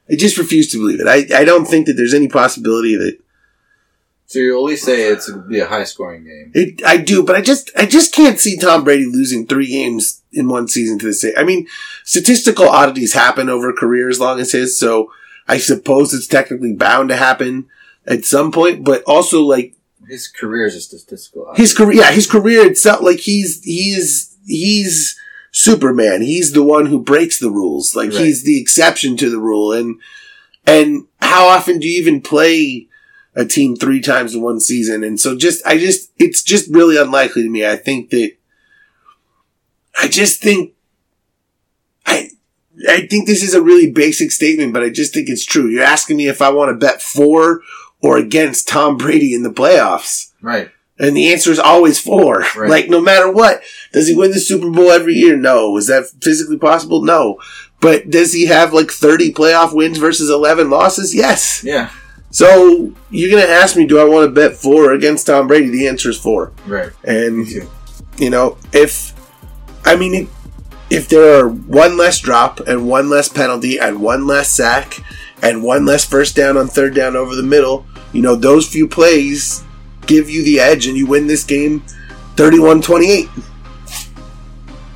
I just refuse to believe it. I, I don't think that there's any possibility that
So you'll at say it's gonna be a high scoring game.
It, I do, but I just, I just can't see Tom Brady losing three games in one season to the same. I mean, statistical oddities happen over a career as long as his, so I suppose it's technically bound to happen at some point, but also like
His career is a statistical.
his career, yeah, his career itself, like he's, he's, he's Superman. He's the one who breaks the rules. Like
Right.
he's the exception to the rule. And, and how often do you even play a team three times in one season? And so just, I just, it's just really unlikely to me. I think that, I just think, I, think this is a really basic statement, but I just think it's true. You're asking me if I want to bet for or against Tom Brady in the playoffs.
Right.
And the answer is always four.
Right.
Like, no matter what. Does he win the Super Bowl every year? No. Is that physically possible? No. But does he have like 30 playoff wins versus 11 losses? Yes.
Yeah.
So you're going to ask me, do I want to bet four against Tom Brady? The answer is four.
Right.
And, you know, if, I mean, if- if there are one less drop and one less penalty and one less sack and one less first down on third down over the middle, you know, those few plays give you the edge and you win this game 31 28.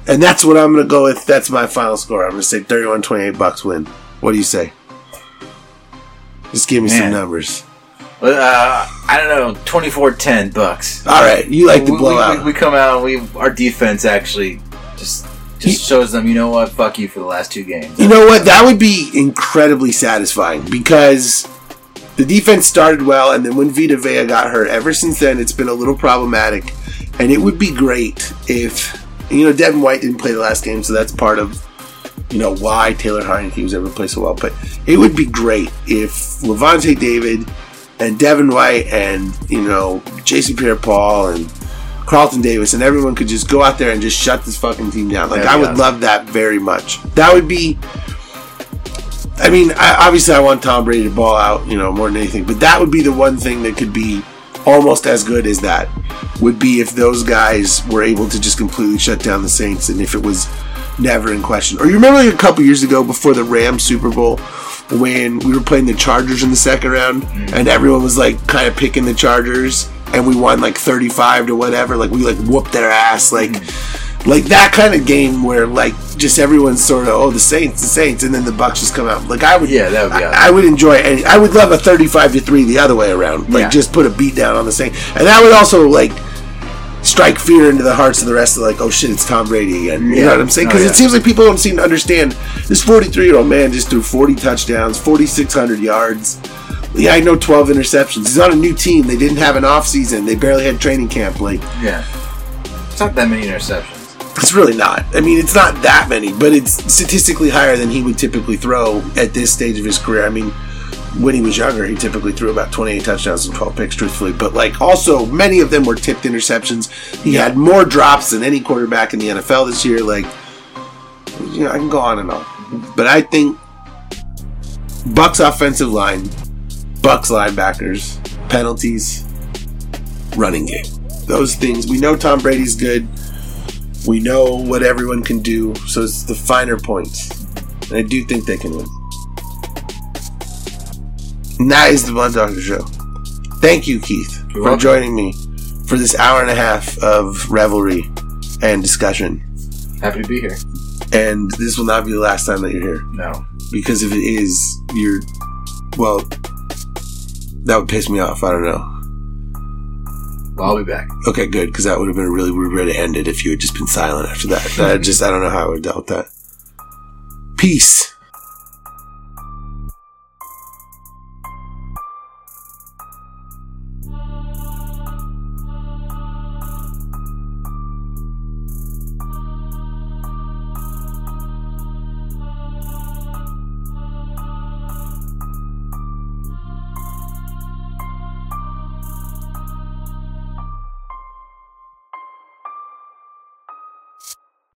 And that's what I'm going to go with. That's my final score. I'm going to say 31 28 Bucs win. What do you say? Just give me some numbers.
Uh, I don't know. 24-10 bucs.
All right. You like the
we,
blowout.
we, we come out and we our defense actually just just shows them. You know what? Fuck you for the last two games.
You know what? That would be incredibly satisfying because the defense started well, and then when Vita Vea got hurt, ever since then it's been a little problematic. And it would be great if you know Devin White didn't play the last game, so that's part of you know why Taylor Heinicke was able to play so well. But it would be great if Lavonte David and Devin White and you know Jason Pierre-Paul and Carlton Davis and everyone could just go out there and just shut this fucking team down. Like I would love that very much. That would be. I mean, I, obviously, I want Tom Brady to ball out, you know, more than anything. But that would be the one thing that could be almost as good as that would be if those guys were able to just completely shut down the Saints and if it was never in question. Or you remember like a couple years ago before the Rams Super Bowl when we were playing the Chargers in the second round mm. and everyone was like kind of picking the Chargers and we won like 35 to whatever like we like whooped their ass like mm. like that kind of game where like just everyone's sort of oh the Saints the Saints and then the Bucs just come out like I would
Yeah, that would be awesome.
I, I would enjoy any I would love a 35 to 3 the other way around like
Yeah.
just put a beat down on the Saints and that would also like strike fear into the hearts of the rest of like oh shit it's Tom Brady again you
Yeah.
know what I'm saying
Oh,
because
yeah.
it seems like people don't seem to understand this 43 year old man just threw 40 touchdowns 4600 yards yeah I know 12 interceptions he's on a new team they didn't have an off season they barely had training camp like
Yeah. It's not that many interceptions.
it's really not. I mean, it's not that many, but it's statistically higher than he would typically throw at this stage of his career. I mean, when he was younger, he typically threw about 28 touchdowns and 12 picks, truthfully. But, like, also, many of them were tipped interceptions. He had more drops than any quarterback in the NFL this year. Like, you know, I can go on and on. But I think Bucs offensive line, Bucs linebackers, penalties, running game. Those things. We know Tom Brady's good. We know what everyone can do, so it's the finer points. And I do think they can win. That is the Blood Doctor Show. Thank you, Keith,
You're
for
welcome.
joining me for this hour and a half of revelry and discussion.
Happy to be here.
And this will not be the last time that you're here.
No.
Because if it is, you're. Well, that would piss me off. I don't know.
Well, I'll be back.
Okay, good, because that would have been a really weird way to end it if you had just been silent after that. I just, I don't know how I would have dealt with that. Peace.